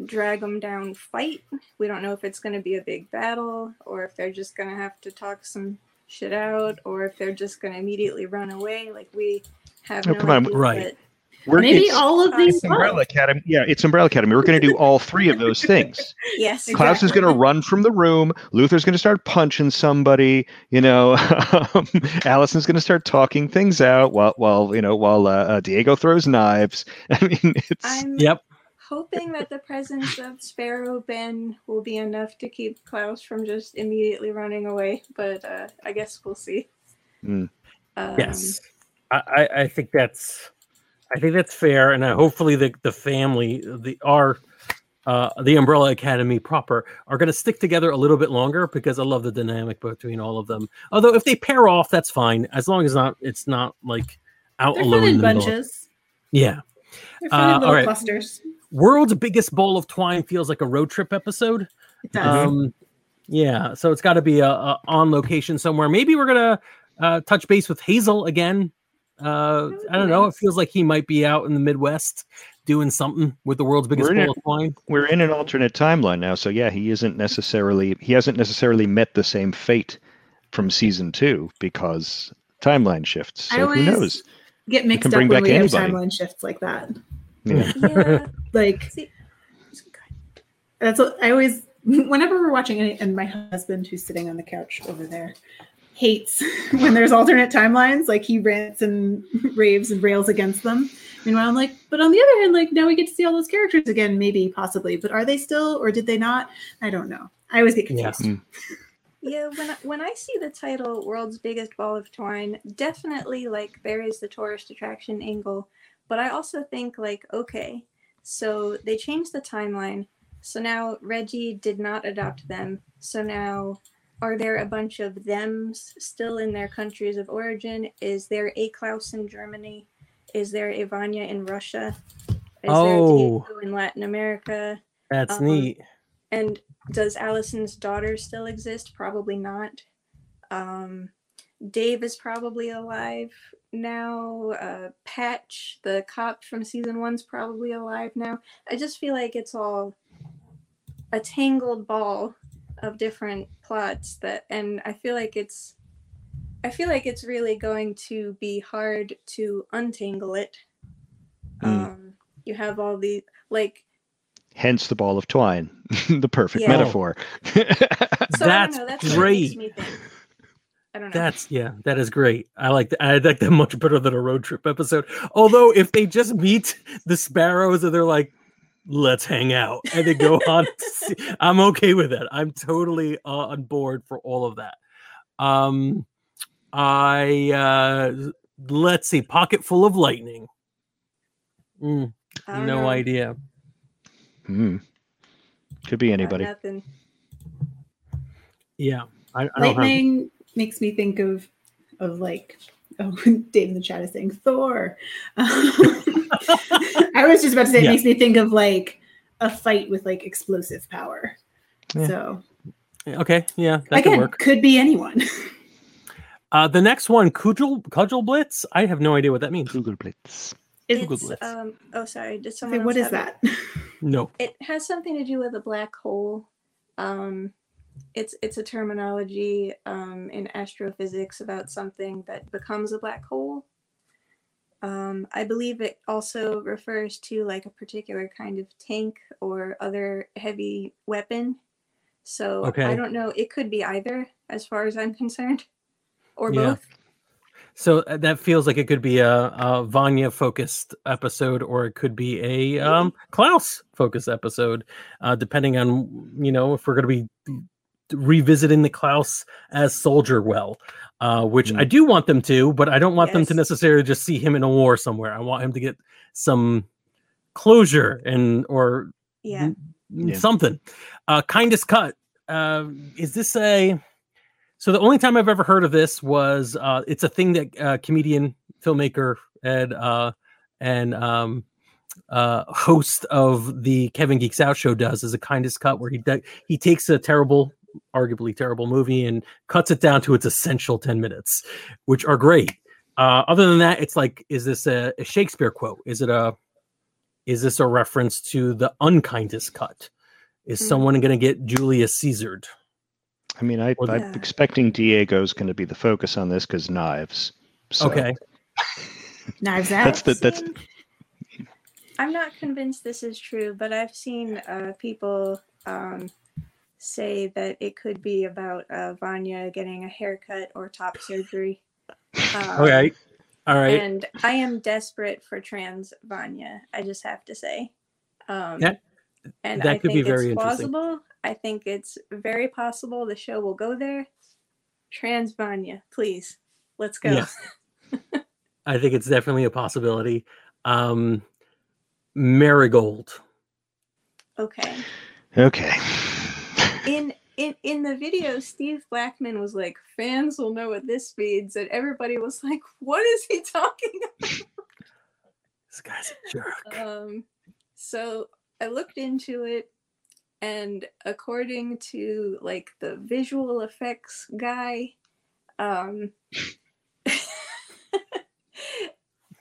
drag them down fight. We don't know if it's going to be a big battle or if they're just going to have to talk some shit out or if they're just going to immediately run away. Like we have Oh, no come on, right. We're, Maybe all of these. Umbrella Academy. Yeah, it's Umbrella Academy. We're going to do all three of those things. Yes. Klaus is going to run from the room. Luther's going to start punching somebody. You know, um, Allison's going to start talking things out while, while you know, while uh, uh, Diego throws knives. I mean, it's I'm Yep. Hoping that the presence of Sparrow Ben will be enough to keep Klaus from just immediately running away, but uh, I guess we'll see. Mm. Um, Yes. I, I, I think that's I think that's fair, and uh, hopefully the the family, the our uh, the Umbrella Academy proper, are going to stick together a little bit longer because I love the dynamic between all of them. Although if they pair off, that's fine as long as not it's not like out They're alone in in the middle. bunches. Yeah, They're fun Uh, in little right. clusters. World's biggest ball of twine feels like a road trip episode. It does. Um, yeah, so it's got to be a, a on location somewhere. Maybe we're gonna uh, touch base with Hazel again. Uh, I don't know. It feels like he might be out in the Midwest doing something with the world's biggest We're in ball of twine. we're in an alternate timeline now. So yeah, he isn't necessarily he hasn't necessarily met the same fate from season two because timeline shifts. I So who knows? get mixed can up bring when back we have anybody. timeline shifts like that. Yeah. Yeah. Like see, that's what I always. Whenever we're watching it, and my husband, who's sitting on the couch over there, hates when there's alternate timelines. Like he rants and raves and rails against them. Meanwhile, I'm like, but on the other hand, like now we get to see all those characters again, maybe, possibly. But are they still, or did they not? I don't know. I always get Yeah. confused. Mm. yeah. When I, when I see the title "World's Biggest Ball of Twine," definitely like there is the tourist attraction angle, but I also think like okay, so they changed the timeline. So now Reggie did not adopt them. So now are there a bunch of thems still in their countries of origin? Is there a Klaus in Germany? Is there a Vanya in Russia? Is Oh. there Diego in Latin America? That's Um, neat. And does Allison's daughter still exist? Probably not. Um, Dave is probably alive now. Uh, Patch, the cop from season one's probably alive now. I just feel like it's all a tangled ball of different plots that, and I feel like it's, I feel like it's really going to be hard to untangle it. Mm. Um, you have all the like Hence the ball of twine, the perfect Yeah. metaphor. So That's I. That's great. Makes me think. I don't know. That's yeah, that is great. I like that. I like that much better than a road trip episode. Although if they just meet the sparrows and they're like, "Let's hang out," and they go on, to see, I'm okay with that. I'm totally uh, on board for all of that. Um, I uh, let's see, pocket full of lightning. Mm, no know. idea. Hmm. Could be anybody. Nothing. Yeah, I, I don't have. Lightning makes me think of of like oh Dave in the chat is saying Thor. I was just about to say Yeah. it makes me think of like a fight with like explosive power. Yeah. So Okay, yeah, that could again, work. could be anyone. Uh, the next one, Cudgel Cudgel Blitz. I have no idea what that means. Kugelblitz. Google It's Blitz. um. Oh, sorry. Did someone? what else is have it? that? No. It has something to do with a black hole. Um, it's it's a terminology um in astrophysics about something that becomes a black hole. Um, I believe it also refers to like a particular kind of tank or other heavy weapon. So Okay. I don't know. It could be either, as far as I'm concerned, or Yeah. both. So uh, that feels like it could be a, a Vanya focused episode, or it could be a um, Klaus focused episode, uh, depending on you know if we're going to be revisiting the Klaus as Soldier well, uh, which I do want them to, but I don't want them to necessarily just see him in a war somewhere. I want him to get some closure and or Yeah. n- Yeah. something. Uh, kindest cut. Uh, is this a? So the only time I've ever heard of this was uh, it's a thing that uh, comedian, filmmaker, Ed uh, and um, uh, host of the Kevin Geeks Out show does is a kindest cut where he de- he takes a terrible, arguably terrible movie and cuts it down to its essential ten minutes, which are great. Uh, other than that, it's like, is this a, a Shakespeare quote? Is it a is this a reference to the unkindest cut? Is Mm. someone going to get Julius Caesared? I mean, I, i'm Yeah. expecting Diego's going to be the focus on this because knives. So Okay, Knives out. That's the that's I'm not convinced this is true, but I've seen uh, people um, say that it could be about uh, Vanya getting a haircut or top surgery. Um, okay, all right. And I am desperate for trans Vanya. I just have to say. Um, That- and that I could be think very it's interesting. plausible. I think it's very possible the show will go there. Trans Vanya, please, let's go. Yeah. I think it's definitely a possibility. Um, Marigold. Okay. okay. In in the video steve blackman was like fans will know what this means and everybody was like what is he talking about This guy's a jerk. um so i looked into it and according to like the visual effects guy um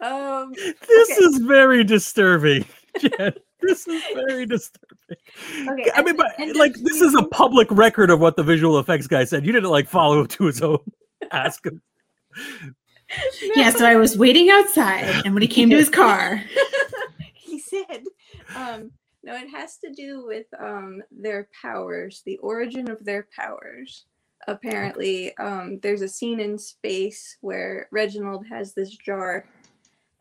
um This okay. is very disturbing. Jen. This is very disturbing. Okay, I mean, but like this is a public record of what the visual effects guy said. You didn't like follow up to his own. Ask him. yeah, so I was waiting outside, and when he came to his car, he said um no it has to do with um their powers the origin of their powers apparently um there's a scene in space where reginald has this jar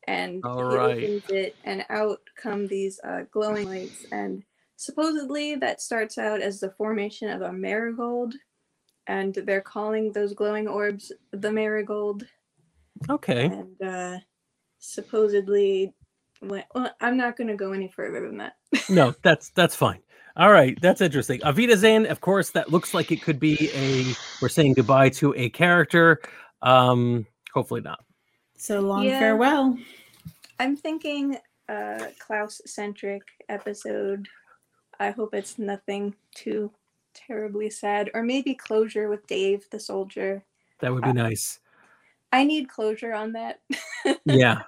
and All right. opens it and out come these uh, glowing lights and supposedly that starts out as the formation of a marigold and they're calling those glowing orbs the marigold Okay. and uh, supposedly. Well, I'm not going to go any further than that. No, that's that's fine. All right, that's interesting. Auf Wiedersehen, of course, that looks like it could be a. We're saying goodbye to a character. Um, hopefully not. So long Yeah. farewell. I'm thinking uh, Klaus centric episode. I hope it's nothing too terribly sad, or maybe closure with Dave the soldier. That would be Uh, nice. I need closure on that. yeah.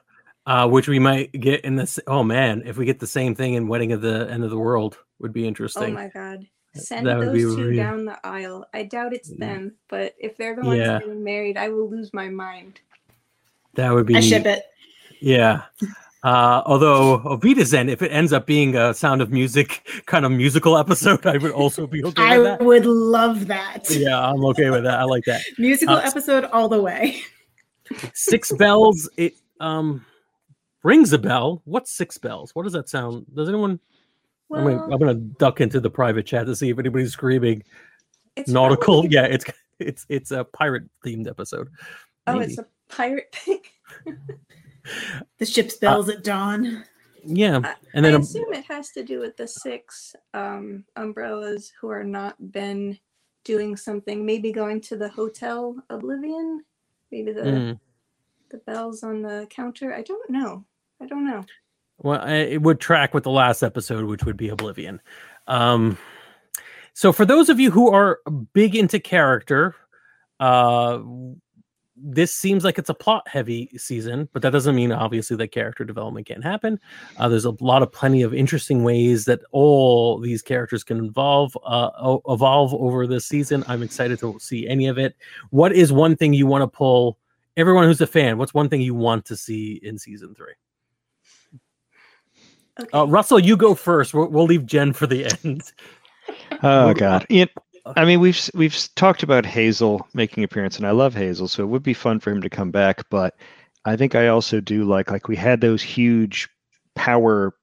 Uh, which we might get in this. Oh man, if we get the same thing in Wedding of the End of the World, would be interesting. oh my god. Send that would those be two real- down the aisle. I doubt it's Yeah. them, but if they're the ones Yeah. getting married, I will lose my mind. That would be. I ship it. Yeah. Uh, although Auf Wiedersehen, if it ends up being a Sound of Music kind of musical episode, I would also be okay I with that. would love that. Yeah, I'm okay with that. I like that. Musical Uh, episode all the way. Six bells. It um rings a bell. What's six bells? What does that sound? Does anyone? I'm, gonna, I'm gonna duck into the private chat to see if anybody's screaming it's nautical. probably- Yeah, it's it's it's a pirate themed episode. Oh, Maybe. it's a pirate thing. The ship's bells at dawn. yeah, I- and then I assume it has to do with the six um, umbrellas who are not been doing something. Maybe going to the hotel Oblivion. Maybe the Mm. the bells on the counter. I don't know. I don't know. Well, I- it would track with the last episode, which would be Oblivion. Um, so, for those of you who are big into character, uh, this seems like it's a plot heavy season, but that doesn't mean obviously that character development can't happen. Uh, there's a lot of plenty of interesting ways that all these characters can evolve, uh, evolve over this season. I'm excited to see any of it. What is one thing you want to pull? Everyone who's a fan, what's one thing you want to see in season three? Okay. Uh, Russell, you go first. We'll, we'll leave Jen for the end. Oh God! It, I mean, we've we've talked about Hazel making appearance, and I love Hazel, so it would be fun for him to come back. But I think I also do like like we had those huge power,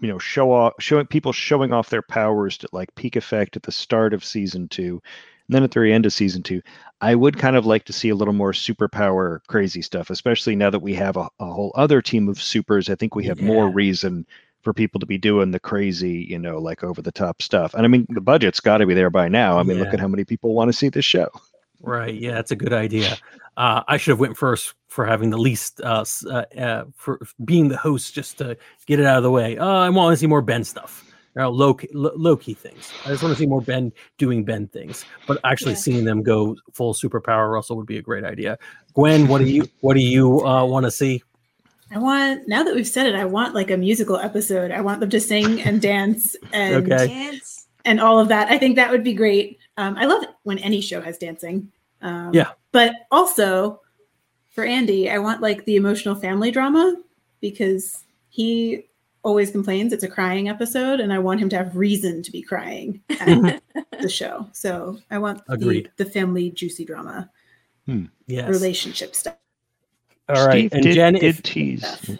you know, show off showing people showing off their powers to like peak effect at the start of season two, and then at the very end of season two. I would kind of like to see a little more superpower crazy stuff, especially now that we have a, a whole other team of supers. I think we have more reason for people to be doing the crazy, you know, like over the top stuff. And I mean, the budget's got to be there by now. I mean, look at how many people want to see this show. Right. Yeah, that's a good idea. Uh, I should have went first for having the least uh, uh, uh, for being the host, just to get it out of the way. Uh, I want to see more Ben stuff. You know, low key, low key things. I just want to see more Ben doing Ben things. But actually Yeah. seeing them go full superpower Russell would be a great idea. Gwen, what do you what do you uh, want to see? I want now that we've said it, I want like a musical episode. I want them to sing and dance and Okay. Dance. and all of that. I think that would be great. Um, I love it when any show has dancing. Um, Yeah. But also for Andy, I want like the emotional family drama because he always complains it's a crying episode, and I want him to have reason to be crying at the show. So I want the, Agreed. the family juicy drama, Yes. relationship stuff. All right. Steve and did, Jen, did if, tease.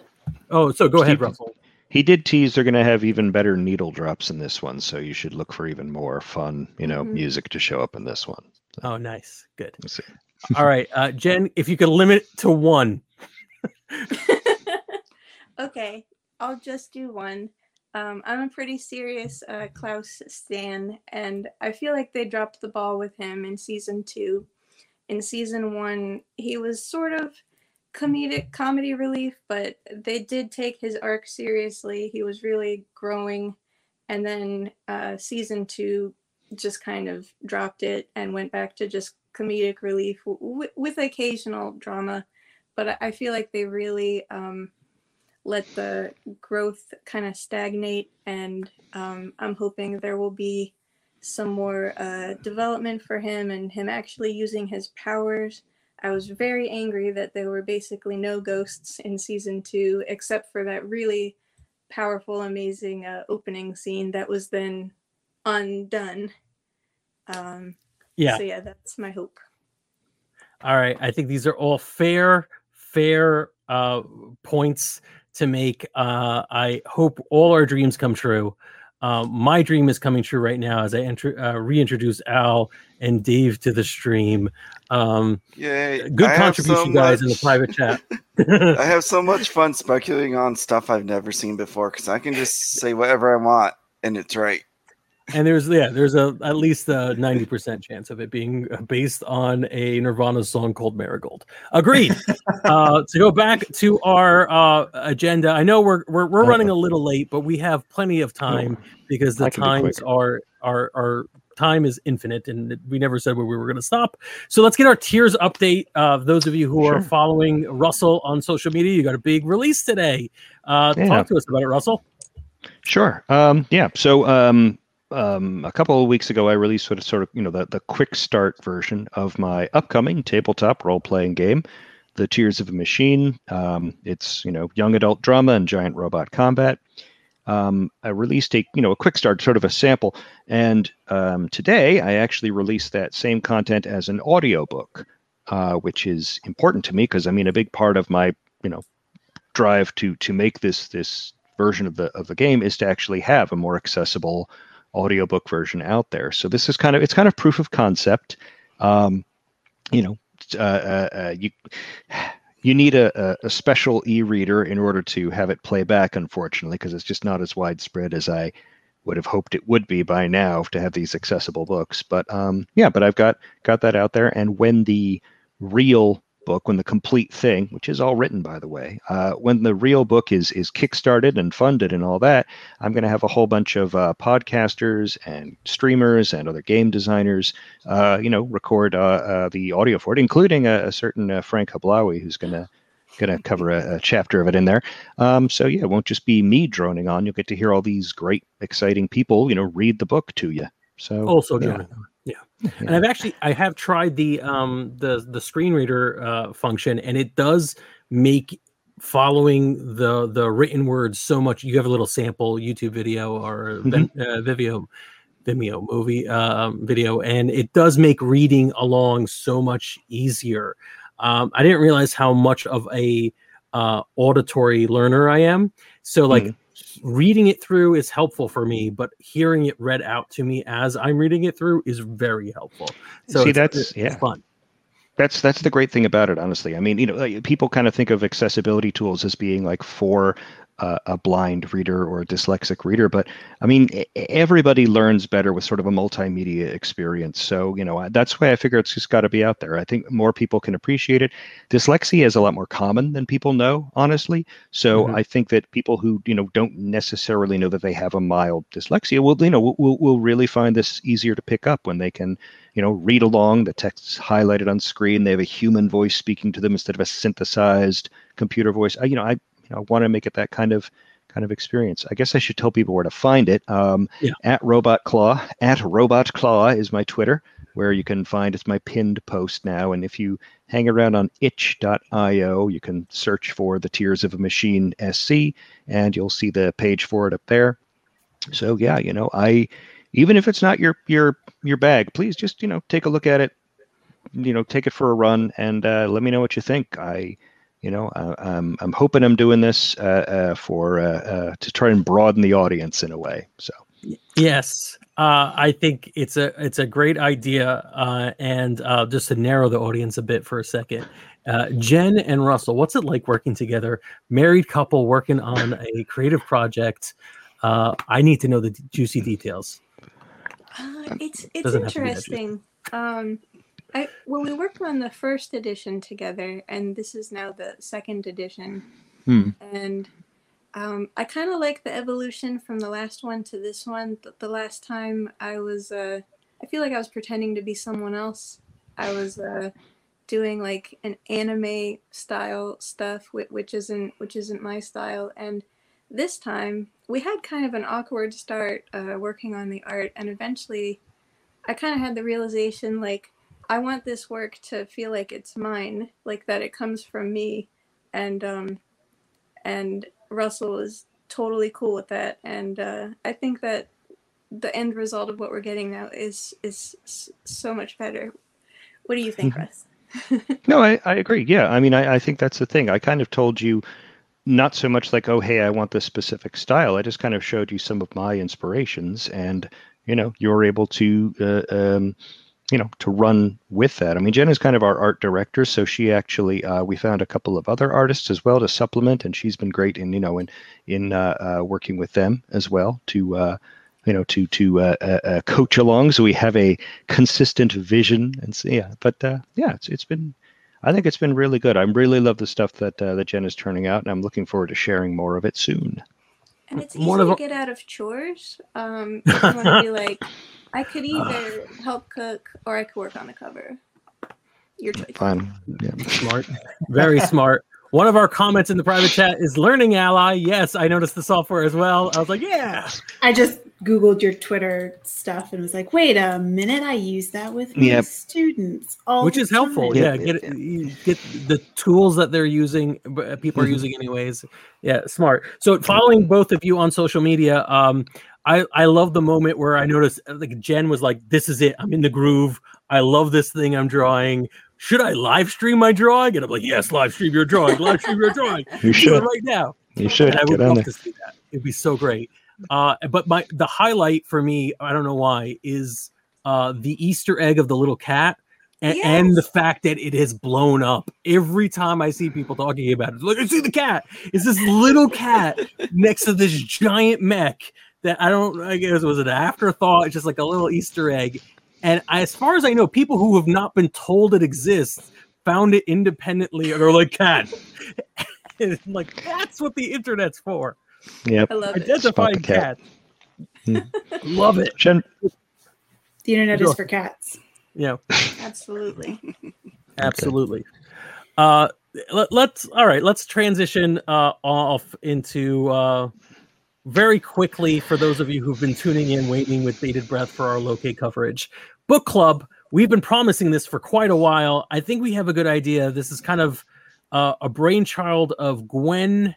oh, so go ahead, Steve- Russell. He did tease they're going to have even better needle drops in this one, so you should look for even more fun, you know, Mhm. music to show up in this one. Oh, nice. Good. Let's see. All right, uh, Jen, if you could limit it to one. okay, I'll just do one. Um, I'm a pretty serious uh, Klaus stan, and I feel like they dropped the ball with him in season two. In season one, he was sort of comedic comedy relief, but they did take his arc seriously. He was really growing, and then uh, season two just kind of dropped it and went back to just comedic relief w- with occasional drama. But I- feel like they really um, let the growth kind of stagnate, and um, I'm hoping there will be some more uh, development for him and him actually using his powers. I was very angry that there were basically no ghosts in season two, except for that really powerful, amazing uh, opening scene that was then undone. Um, Yeah. So yeah, that's my hope. All right. I think these are all fair, fair uh, points to make. Uh, I hope all our dreams come true. Um, my dream is coming true right now as I enter, uh, reintroduce Al and Dave to the stream. Um, Yay! good I have so contribution, guys, in the private chat. I have so much fun speculating on stuff I've never seen before because I can just say whatever I want and it's right. And there's yeah, there's a at least a ninety percent chance of it being uh, based on a Nirvana song called "Marigold." Agreed. uh, to go back to our uh, agenda, I know we're we're, we're running a little late, but we have plenty of time because the can be times are are are time is infinite, and we never said where we were going to stop. So let's get our Tears update. Uh, those of you who Sure. are following Russell on social media, you got a big release today. Uh, Yeah. Talk to us about it, Russell. Sure. Um, yeah. So um, um, a couple of weeks ago, I released sort of, sort of, you know, the, the quick start version of my upcoming tabletop role playing game, The Tears of a Machine. Um, it's you know young adult drama and giant robot combat. Um, I released a you know a quick start, sort of a sample, and um, today I actually released that same content as an audiobook, uh, which is important to me because I mean a big part of my you know drive to to make this this version of the of the game is to actually have a more accessible audiobook version out there. So this is kind of it's kind of proof of concept. Um, you know, uh, uh, uh, you you need a, a, special e-reader in order to have it play back, unfortunately, because it's just not as widespread as I would have hoped it would be by now to have these accessible books. But um, yeah, but I've got got that out there, and when the real book, when the complete thing, which is all written by the way, uh, when the real book is is kickstarted and funded and all that, I'm going to have a whole bunch of uh, podcasters and streamers and other game designers, uh, you know, record uh, uh, the audio for it, including a, a certain uh, Frank Hablawi who's going to going to cover a, a chapter of it in there. Um, so yeah, it won't just be me droning on. You'll get to hear all these great, exciting people, you know, read the book to you. So Also, yeah. Yeah. yeah. And I've actually I have tried the um the the screen reader uh, function, and it does make following the the written words so much. You have a little sample YouTube video or Ven- uh, Vimeo Vimeo movie um, video, and it does make reading along so much easier. Um, I didn't realize how much of a uh, auditory learner I am. So like reading it through is helpful for me, but hearing it read out to me as I'm reading it through is very helpful. So See, it's- that's- it's yeah. fun. That's that's the great thing about it, honestly. I mean, you know, people kind of think of accessibility tools as being like for uh, a blind reader or a dyslexic reader, but I mean, everybody learns better with sort of a multimedia experience. So, you know, that's why I figure it's just got to be out there. I think more people can appreciate it. Dyslexia is a lot more common than people know, honestly. So, Mhm. I think that people who you know don't necessarily know that they have a mild dyslexia will, you know, will, will, will really find this easier to pick up when they can you know, read along. The text's highlighted on screen. They have a human voice speaking to them instead of a synthesized computer voice. I, you know, I, you know, want to make it that kind of kind of experience. I guess I should tell people where to find it. Um, Yeah. At Robot Claw. At Robot Claw is my Twitter, where you can find it's my pinned post now. And if you hang around on itch.io, you can search for the Tears of a Machine SC, and you'll see the page for it up there. So yeah, you know, I even if it's not your your your bag, please just you know take a look at it. You know, take it for a run and uh, let me know what you think. I, you know, uh, I'm I'm hoping I'm doing this uh, uh, for uh, uh, to try and broaden the audience in a way. So Yes, uh, I think it's a it's a great idea, uh, and uh, just to narrow the audience a bit for a second, uh, Jen and Russell, what's it like working together? Married couple working on a creative project. Uh, I need to know the juicy details. Uh, it's it's Doesn't have to be that juicy. interesting. Um, I well, we worked on the first edition together, and this is now the second edition. Hmm. And um, I kind of like the evolution from the last one to this one. The, the last time I was, uh, I feel like I was pretending to be someone else. I was uh, doing like an anime style stuff, which, which isn't which isn't my style, and this time we had kind of an awkward start uh, working on the art and eventually i kind of had the realization like i want this work to feel like it's mine like that it comes from me and um and russell is totally cool with that and uh, i think that the end result of what we're getting now is is so much better what do you think russ No, I, I agree. Yeah. I mean, I, I think that's the thing. I kind of told you not so much like, oh, hey, I want this specific style. I just kind of showed you some of my inspirations and, you know, you're able to, uh, um, you know, to run with that. I mean, Jen is kind of our art director. So she actually, uh, we found a couple of other artists as well to supplement. And she's been great in, you know, in, in uh, uh, working with them as well to, uh, you know, to to uh, uh, coach along, so we have a consistent vision, and so, yeah. But uh, yeah, it's it's been, I think it's been really good. I really love the stuff that uh, that Jen is turning out, and I'm looking forward to sharing more of it soon. and it's One easy of to a- get out of chores um if you want to be like I could either help cook or I could work on the cover. Your choice. Fine. Yeah. Smart. Very smart. One of our comments in the private chat is Learning Ally. Yes, I noticed the software as well. I was like, yeah. I just googled your Twitter stuff and was like, wait a minute, I use that with my Yep. students, all Which the is helpful. time. Yeah, Yeah, get yeah. get the tools that they're using, but people are Mhm. using anyways. Yeah, smart. So following both of you on social media, um, I I love the moment where I noticed like Jen was like, "This is it. I'm in the groove. I love this thing I'm drawing. Should I live stream my drawing?" And I'm like, "Yes, live stream your drawing. Live stream your drawing. You Do it should. right now." You should And I would get on love there. to see that. It'd be so great. Uh, but my the highlight for me, I don't know why, is uh, the Easter egg of the little cat. And, and the fact that it has blown up every time I see people talking about it. Look, Like, I see the cat. It's this little cat next to this giant mech that I don't. I guess was an afterthought. Just like a little Easter egg. And as far as I know, people who have not been told it exists found it independently, and they're like, "Cat." Like that's what the internet's for. Yep. I love it. Identifying Spot the cat. cat. Love it. Jen, The internet Sure. is for cats. Yeah, Absolutely. absolutely. Uh, let, let's all right. Let's transition uh, off into uh, very quickly for those of you who've been tuning in, waiting with bated breath for our locate coverage. Book club. We've been promising this for quite a while. I think we have a good idea. This is kind of uh, a brainchild of Gwen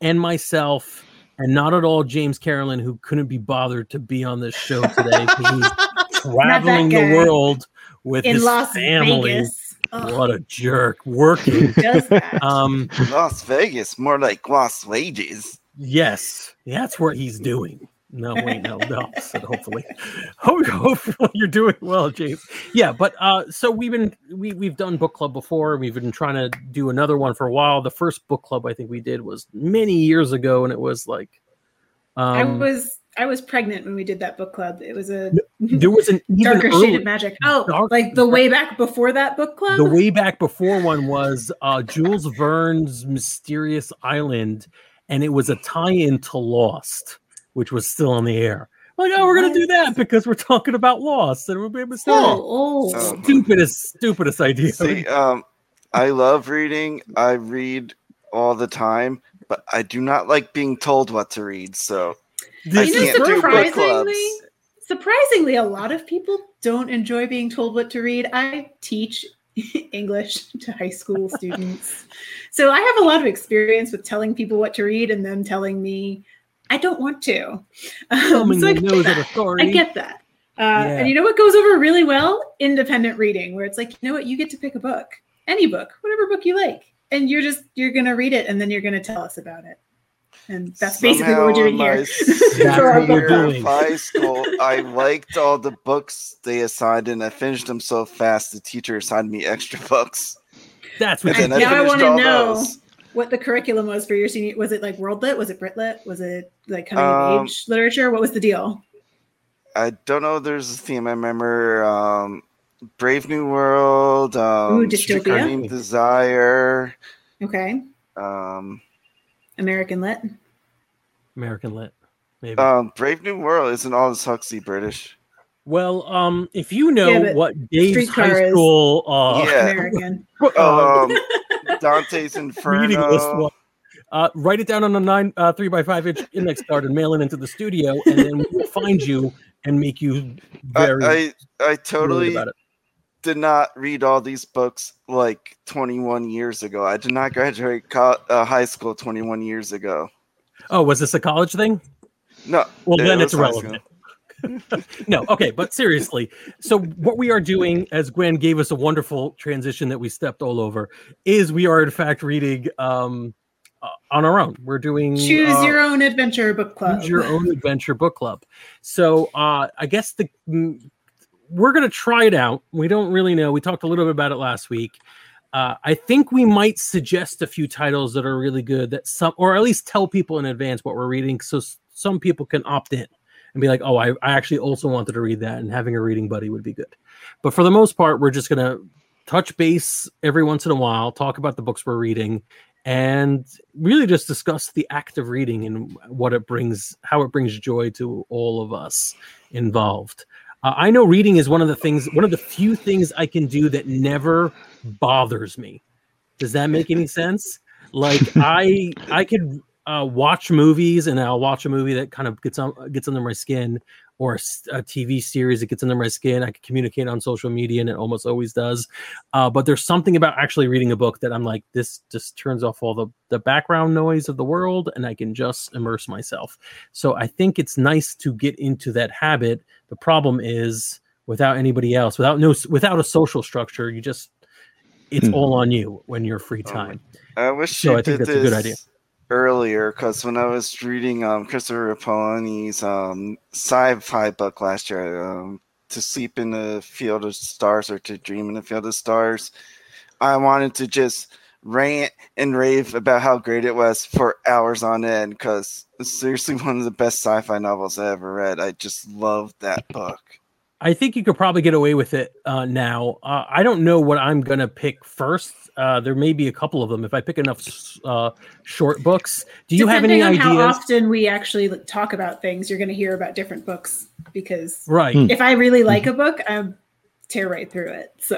and myself, and not at all James Carolyn, who couldn't be bothered to be on this show today. 'cause he's traveling the world with In his Las family. Vegas. Ugh, What a jerk! Working. does that? um. Las Vegas, more like Las Wages. Yes, that's what he's doing. No, wait, no, the opposite. Hopefully, hopefully you're doing well, James. Yeah, but uh, so we've been we we've done book club before. We've been trying to do another one for a while. The first book club I think we did was many years ago, and it was like, I um, was I was pregnant when we did that book club. It was a there was an darker shade of magic. Oh, Dark- like the way back before that book club. the way back before one was uh, Jules Verne's Mysterious Island, and it was a tie-in to Lost, which was still on the air. Like, oh, we're gonna do that because we're talking about Lost, and we'll be able to oh, oh. Stupidest, stupidest idea. See, um, I love reading. I read all the time, but I do not like being told what to read. So This You know, is can't do book surprisingly, clubs. surprisingly, a lot of people don't enjoy being told what to read. I teach English to high school students, so I have a lot of experience with telling people what to read and them telling me I don't want to. Um, so I get that. I get that. Uh, Yeah. And you know what goes over really well? Independent reading, where it's like, you know what, you get to pick a book, any book, whatever book you like, and you're just you're gonna read it, and then you're gonna tell us about it. And that's basically what we're doing my here. That's For our what we're book doing. high school, I liked all the books they assigned, and I finished them so fast. The teacher assigned me extra books, That's and what then I Now I finished wanna know. those. What the curriculum was for your senior? Was it like world lit? Was it Brit lit? Was it like coming Um, of age literature? What was the deal? I don't know. There's a theme I remember. Um, Brave New World. Um, Ooh, dystopia. Desire. Okay, Um, American lit. American lit. Maybe. um, Brave New World isn't all this Huxley British. well, um, if you know Yeah, what Dave's Streetcar high is- school uh, Yeah. American. uh, Um, Dante's reading list Inferno. was, uh, write it down on a nine uh, three by five inch index card and mail it into the studio, and then we'll find you and make you very I I worried totally about it. Did not read all these books like 21 years ago. I did not graduate co- uh, high school 21 years ago. Oh, was this a college thing? No, Well, Yeah, then it's irrelevant. no, okay, but seriously. So what we are doing, as Gwen gave us a wonderful transition that we stepped all over, is we are in fact reading um, uh, on our own. We're doing Choose uh, your own adventure book club. Choose your own adventure book club. So uh, I guess the we're gonna try it out. We don't really know. We talked a little bit about it last week. Uh, I think we might suggest a few titles that are really good that some, or at least tell people in advance what we're reading, so s- some people can opt in and be like, "Oh, I, I actually also wanted to read that," and having a reading buddy would be good. But for the most part, we're just gonna touch base every once in a while, talk about the books we're reading, and really just discuss the act of reading and what it brings, how it brings joy to all of us involved. Uh, I know reading is one of the things, one of the few things I can do that never bothers me. Does that make any sense? Like I, I could uh, watch movies, and I'll watch a movie that kind of gets on gets under my skin, or a TV series that gets under my skin. I can communicate on social media, and it almost always does. Uh, but there's something about actually reading a book that I'm like, this just turns off all the the background noise of the world, and I can just immerse myself. So I think it's nice to get into that habit. The problem is without anybody else, without no, without a social structure, you just it's Hmm. all on you when you're free time. I wish So I think that's a good idea. Earlier because when I was reading um, Christopher Paolini's um, sci-fi book last year, um, "To Sleep in the Field of Stars" or "To Dream in the Field of Stars," I wanted to just rant and rave about how great it was for hours on end because it's seriously one of the best sci-fi novels I ever read. I just loved that book. I think you could probably get away with it uh, now. Uh, I don't know what I'm gonna pick first. Uh, there may be a couple of them if I pick enough uh, short books. Do you have any Depending on ideas? how often we actually talk about things, you're going to hear about different books because Right. Hmm. if I really like a book, I tear right through it. So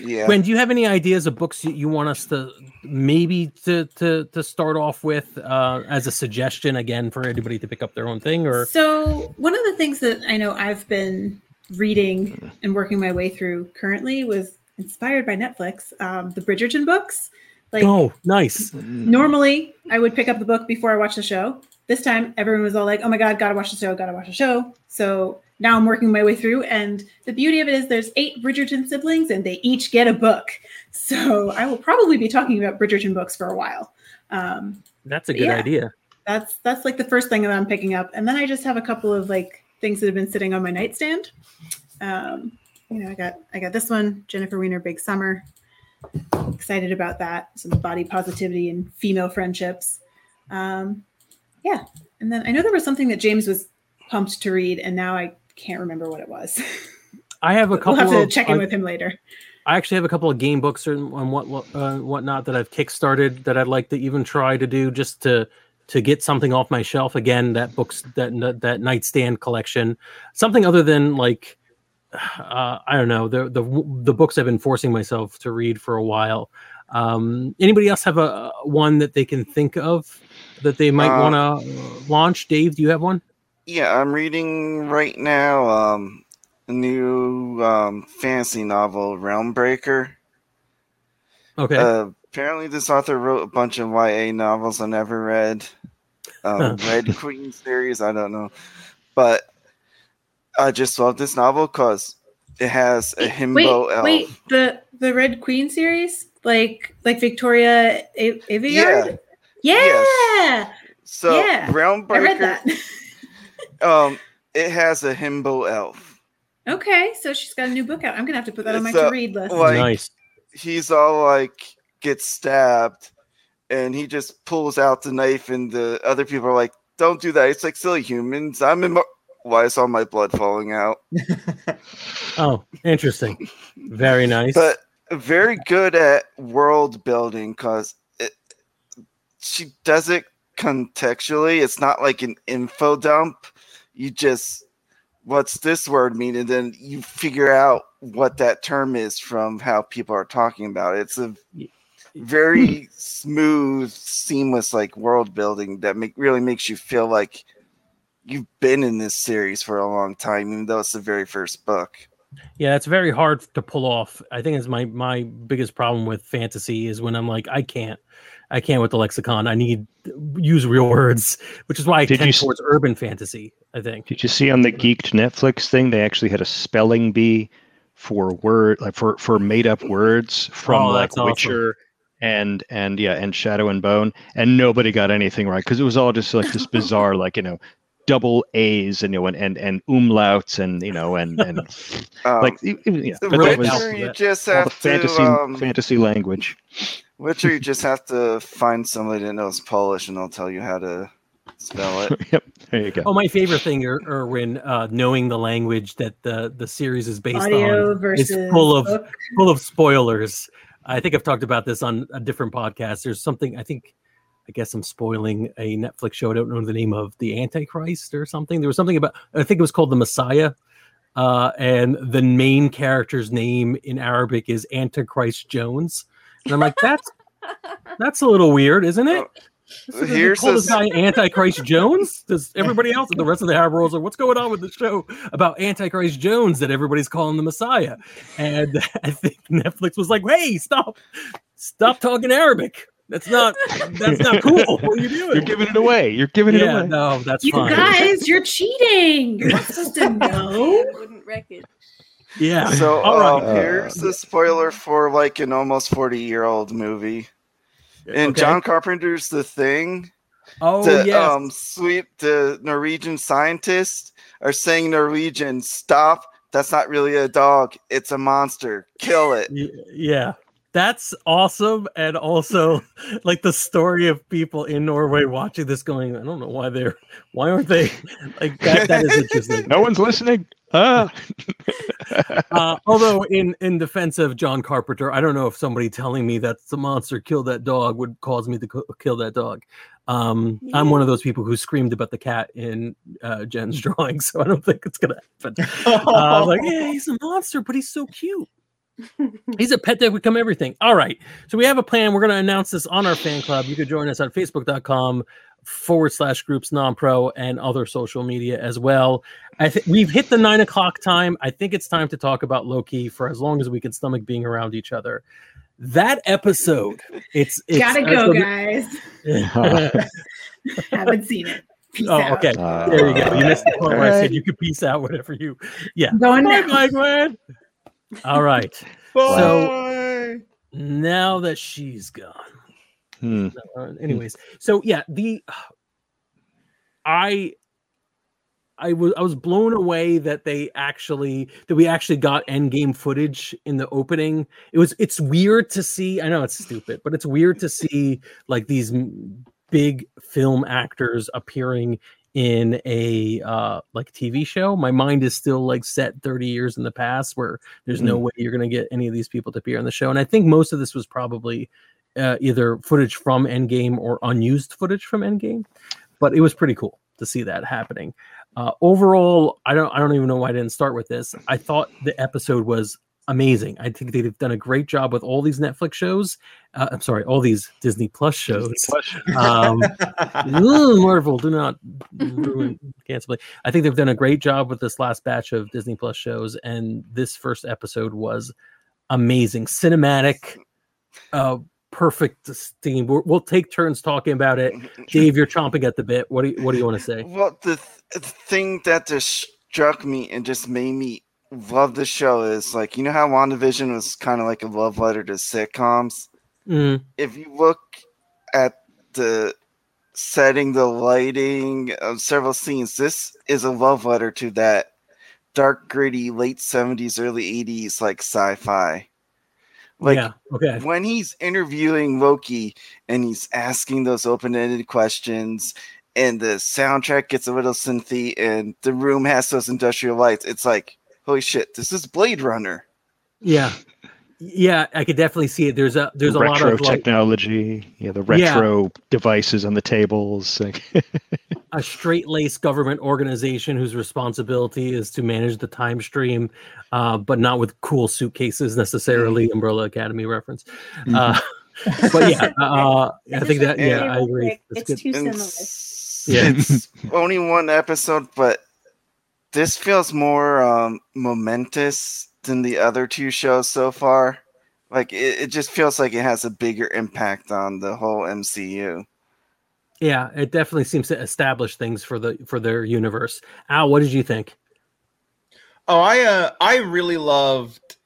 Yeah. Gwen, do you have any ideas of books you, you want us to maybe to to to start off with uh, as a suggestion again for anybody to pick up their own thing or So, one of the things that I know I've been reading and working my way through currently was inspired by Netflix, um, the Bridgerton books. Like, oh nice normally I would pick up the book before I watch the show. This time, everyone was all like, oh my God, gotta watch the show, gotta watch the show. So, now I'm working my way through. And the beauty of it is there's eight Bridgerton siblings and they each get a book. So, I will probably be talking about Bridgerton books for a while. Um, that's a good Yeah. idea that's that's like the first thing that I'm picking up, and then I just have a couple of like things that have been sitting on my nightstand. Um, you know, I got I got this one, Jennifer Weiner, Big Summer. Excited about that. Some body positivity and female friendships. Um, yeah, and then I know there was something that James was pumped to read, and now I can't remember what it was. I have a couple. we'll have to of check in with him later. I actually have a couple of game books and and what what, uh, whatnot that I've kickstarted that I'd like to even try to do just to to get something off my shelf again. That books that that nightstand collection, something other than like uh, I don't know the the the books I've been forcing myself to read for a while. Um, anybody else have a one that they can think of that they might Uh, want to launch? Dave, do you have one? Yeah, I'm reading right now um, a new um, fantasy novel, Realm Breaker. Okay. Uh, apparently, this author wrote a bunch of YA novels I never read. Um, Red Queen series, I don't know, but I just love this novel because it has a himbo Wait, elf. wait, the the Red Queen series, like like Victoria A- Aveyard. Yeah. Yeah, So yeah, Realm I read Breaker, that. um, it has a himbo elf. okay, so she's got a new book out. I'm gonna have to put that on my So, to read list. like- nice. He's all like gets stabbed, and he just pulls out the knife, and the other people are like, "Don't do that! It's like silly humans. I'm in. Why is all my blood falling out?" Oh, interesting. Very nice. But very good at world building because she does it contextually. It's not like an info dump. You just what's this word mean, and then you figure out what that term is from how people are talking about it. It's a very smooth, seamless like world building that make really makes you feel like you've been in this series for a long time, even though it's the very first book. Yeah, it's very hard to pull off. I think it's my my biggest problem with fantasy is when I'm like, I can't, I can't with the lexicon. I need use real words, which is why I Did tend you s- towards urban fantasy. I think. Did you see on the Geeked Netflix thing? They actually had a spelling bee for word, like for for made up words from Oh, like that's awesome. Witcher and and yeah and Shadow and Bone, and nobody got anything right because it was all just like this bizarre, like you know, double A's and you know and and, and umlauts and you know and and Um, like yeah, The but that was Witcher, helpful. you just all the have to fantasy um, fantasy language. Witcher, you just have to find somebody that knows Polish, and they'll tell you how to spell it. yep, there you go. Oh, my favorite thing, Er- Erwin, uh, knowing the language that the the series is based Audio on, versus full of- book. full of spoilers. I think I've talked about this on a different podcast. There's something I think. I guess I'm spoiling a Netflix show. I don't know the name of the Antichrist or something. There was something about. I think it was called the Messiah. uh, and the main character's name in Arabic is Antichrist Jones, and I'm like, that's that's a little weird, isn't it? This here's they call this this- guy Antichrist Jones. Does everybody else, in the rest of the Arab world, are what's going on with the show about Antichrist Jones that everybody's calling the Messiah? And I think Netflix was like, "Hey, stop, stop talking Arabic. That's not that's not cool. What are you doing? You're giving it away. You're giving it yeah, away. no, that's You fine. guys, you're cheating. You're not supposed to know. Wouldn't wreck it. Yeah. So All right. right. here's the spoiler for like an almost 40 year old movie. In Okay. John Carpenter's The Thing, Oh the yes. um sweet the Norwegian scientists are saying Norwegian, stop. That's not really a dog. It's a monster. Kill it. Yeah that's awesome and also like the story of people in norway watching this going i don't know why they're why aren't they like that, that is interesting No one's listening. Ah. uh, although in in defense of john carpenter i don't know if somebody telling me that the monster killed that dog would cause me to co- kill that dog um i'm one of those people who screamed about the cat in uh jen's drawing so i don't think it's gonna happen uh, like yeah he's a monster but he's so cute He's a pet that would come everything. All right. So we have a plan. We're going to announce this on our fan club. You could join us at facebook.com forward slash groups non pro and other social media as well. I think we've hit the nine o'clock time. I think it's time to talk about Loki for as long as we can stomach being around each other. That episode, it's, it's Gotta go, so- guys. Haven't seen it. Peace oh, out. okay. Uh, There you go. You missed the part where I said you could peace out whatever you. Yeah. I'm going Bye, now. bye, Gwen. All right. Bye. Now that she's gone. Hmm. Uh, anyways, so yeah, the I I was I was blown away that they actually that we actually got end game footage in the opening. It was it's weird to see. I know it's stupid, but it's weird to see like these big film actors appearing in a uh like TV show. My mind is still like set 30 years in the past where there's no way you're going to get any of these people to appear on the show. And I think most of this was probably uh, either footage from Endgame or unused footage from Endgame. But it was pretty cool to see that happening. Uh, overall, I don't I don't even know why I didn't start with this. I thought the episode was amazing. I think they've done a great job with all these Netflix shows. Uh, I'm sorry, all these Disney Plus shows. Um, Ugh, Marvel, do not ruin cancel me. I think they've done a great job with this last batch of Disney Plus shows, and this first episode was amazing, cinematic, uh, perfect steam. We'll, we'll take turns talking about it. Dave, you're chomping at the bit. What do you, what do you want to say? Well, the, th- the thing that just struck me and just made me love the show is like, you know how WandaVision was kind of like a love letter to sitcoms? Mm, If you look at the setting, the lighting of several scenes, this is a love letter to that dark, gritty, late 70s, early 80s, like sci fi. Like, yeah. Okay. when he's interviewing Loki and he's asking those open-ended questions and the soundtrack gets a little synthy and the room has those industrial lights, it's like, holy shit, this is Blade Runner. Yeah. Yeah, I could definitely see it. There's a there's a lot retro of like technology. Yeah, the Yeah. retro devices on the tables. a straight laced government organization whose responsibility is to manage the time stream, uh, but not with cool suitcases necessarily. Umbrella Academy reference. Uh, but yeah, uh, I think that yeah, I agree. That's It's too similar. s- Yeah. It's only one episode, but this feels more um, momentous than the other two shows so far. Like it, it just feels like it has a bigger impact on the whole MCU. Yeah, it definitely seems to establish things for the for their universe. Al, what did you think? Oh, I uh, I really loved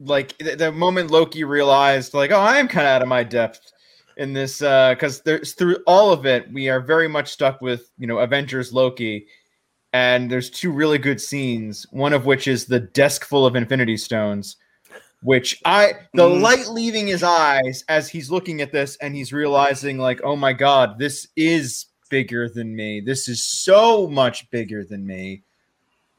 like the, the moment Loki realized like, oh, I am kind of out of my depth in this because there's through all of it we are very much stuck with you know Avengers Loki, and there's two really good scenes. One of which is the desk full of Infinity Stones, which I the Mm. light leaving his eyes as he's looking at this and he's realizing like, oh my god, this is bigger than me. This is so much bigger than me.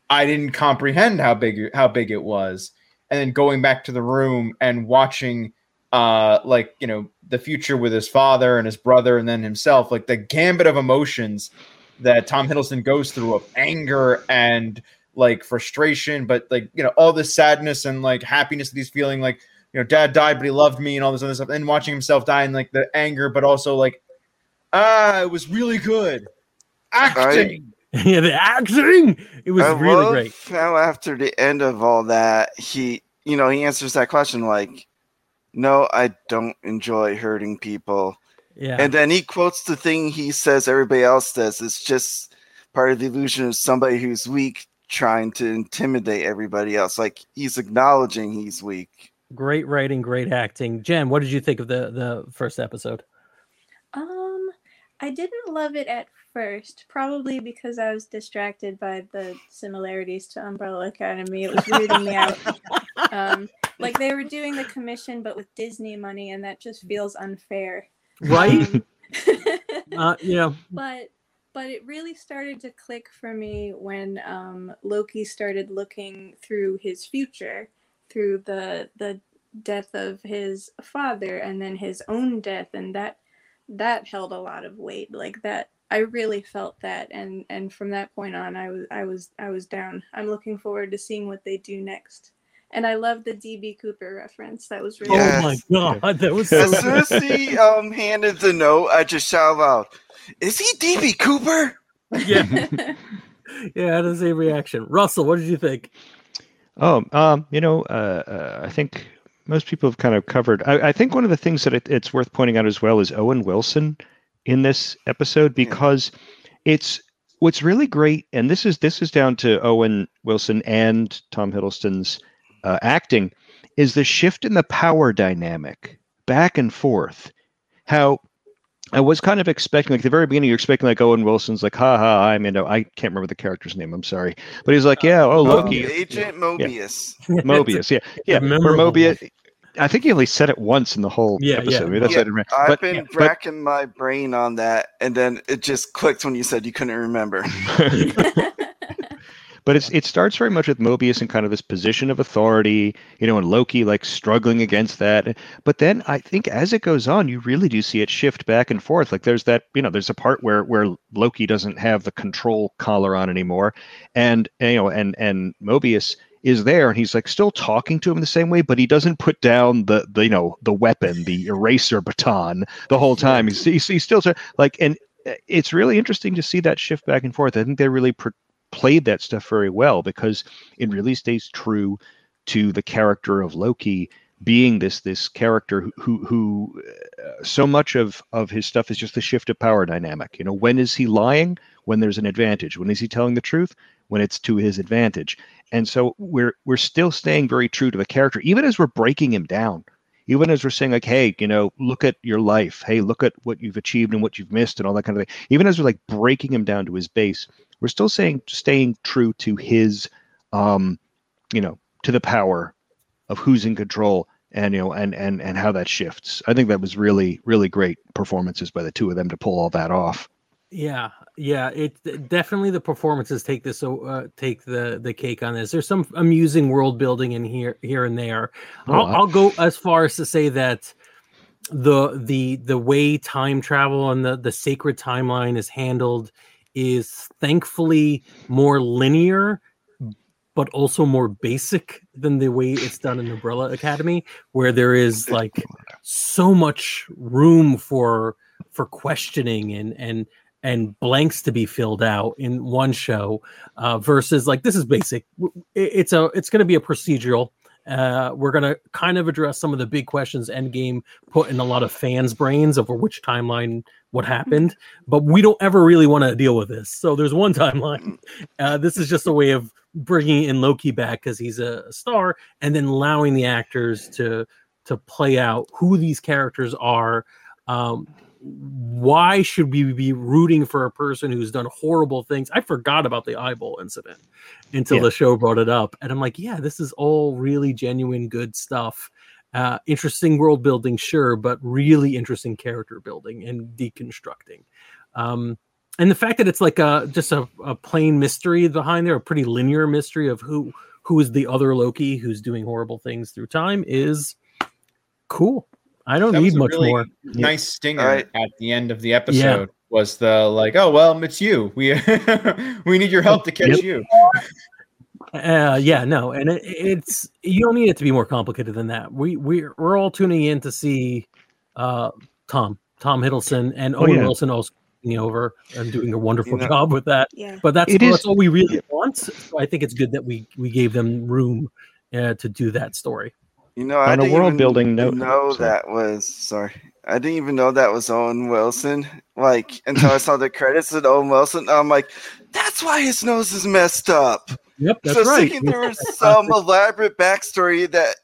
I didn't comprehend how big how big it was. And then going back to the room and watching uh like, you know, the future with his father and his brother and then himself, like the gambit of emotions that Tom Hiddleston goes through of anger and like frustration, but like you know all this sadness and like happiness that he's feeling. Like you know, dad died, but he loved me, and all this other stuff. And watching himself die, and like the anger, but also like ah, it was really good acting. yeah, the acting. It was I really love great. How after the end of all that, he, you know, he answers that question like, "No, I don't enjoy hurting people." Yeah. And then he quotes the thing he says everybody else does. It's just part of the illusion of somebody who's weak trying to intimidate everybody else. Like he's acknowledging he's weak. great writing, great acting. Jen, what did you think of the the first episode? Um, I didn't love it at first, probably because I was distracted by the similarities to Umbrella Academy. It was weirding me out. Um, like they were doing the commission, but with Disney money, and that just feels unfair. Right? Uh, you know, but but it really started to click for me when um, Loki started looking through his future, through the the death of his father, and then his own death, and that that held a lot of weight. Like that, I really felt that, and and from that point on, I was I was I was down. I'm looking forward to seeing what they do next. And I love the DB Cooper reference. That was really Yes. oh my god, that was so As soon as he um handed the note, I just shouted out, "Is he DB Cooper?" yeah, yeah, I had the same reaction. Russell, what did you think? Oh, um, you know, uh, uh, I think most people have kind of covered. I, I think one of the things that it, it's worth pointing out as well is Owen Wilson in this episode because it's what's really great, and this is this is down to Owen Wilson and Tom Hiddleston's uh, acting, is the shift in the power dynamic back and forth. How I was kind of expecting, like the very beginning, you're expecting like Owen Wilson's like, ha ha, I'm you know, I can't remember the character's name. I'm sorry, but he's like, yeah, oh Loki, Agent Mobius. Mobius, yeah, yeah, or Mobius. I think he only said it once in the whole Yeah, episode. yeah. Maybe that's Yeah, what I remember. I've But- been but- racking my brain on that, and then it just clicked when you said you couldn't remember. but it's it starts very much with Mobius in kind of this position of authority, you know, and Loki like struggling against that. But then I think as it goes on, you really do see it shift back and forth. Like there's that, you know, there's a part where where Loki doesn't have the control collar on anymore, and you know, and and Mobius is there and he's like still talking to him the same way but he doesn't put down the, the you know the weapon the eraser baton the whole time. He's, he's, he's still like and uh, it's really interesting to see that shift back and forth. I think they really pr- played that stuff very well because it really stays true to the character of Loki being this this character who who, who uh, so much of of his stuff is just the shift of power dynamic. You know, when is he lying? When there's an advantage. When is he telling the truth? When it's to his advantage. And so we're we're still staying very true to the character, even as we're breaking him down. Even as we're saying, like, hey, you know, look at your life. Hey, look at what you've achieved and what you've missed and all that kind of thing. Even as we're like breaking him down to his base, we're still saying staying true to his um you know to the power of who's in control and you know and and and how that shifts i think that was really really great performances by the two of them to pull all that off Yeah, yeah. It definitely the performances take this uh, take the the cake on this. There's some amusing world building in here here and there. Oh, I'll, I- I'll go as far as to say that the the the way time travel and the the sacred timeline is handled is thankfully more linear but also more basic than the way it's done in umbrella academy where there is like so much room for for questioning and and and blanks to be filled out in one show uh, versus like this is basic. It's a it's going to be a procedural. Uh, we're going to kind of address some of the big questions endgame put in a lot of fans brains over which timeline what happened but we don't ever really want to deal with this. So there's one timeline. Uh, this is just a way of bringing in loki back because he's a star and then allowing the actors to to play out who these characters are. Um, why should we be rooting for a person who's done horrible things? I forgot about the eyeball incident until Yeah. the show brought it up and i'm like yeah this is all really genuine good stuff. Uh, interesting world building sure but really interesting character building and deconstructing. Um, and the fact that it's like a just a, a plain mystery behind there a pretty linear mystery of who who is the other loki who's doing horrible things through time is cool i don't That was need a much really more nice stinger Right. at the end of the episode was the like, oh well, it's you. We we need your help to catch Yep. you. Uh, yeah, no, and it, it's you don't need it to be more complicated than that. We we we're all tuning in to see uh, Tom Tom Hiddleston and Oh, Owen yeah. Wilson also taking over and doing a wonderful You know- job with that. Yeah. But that's, It that's all we really want. So I think it's good that we we gave them room uh, to do that story. You know, I On a didn't world even building note- know that was sorry. I didn't even know that was Owen Wilson. Like until I saw the credits of Owen Wilson, I'm like, that's why his nose is messed up. Yep, that's right. so right. thinking there was some elaborate backstory that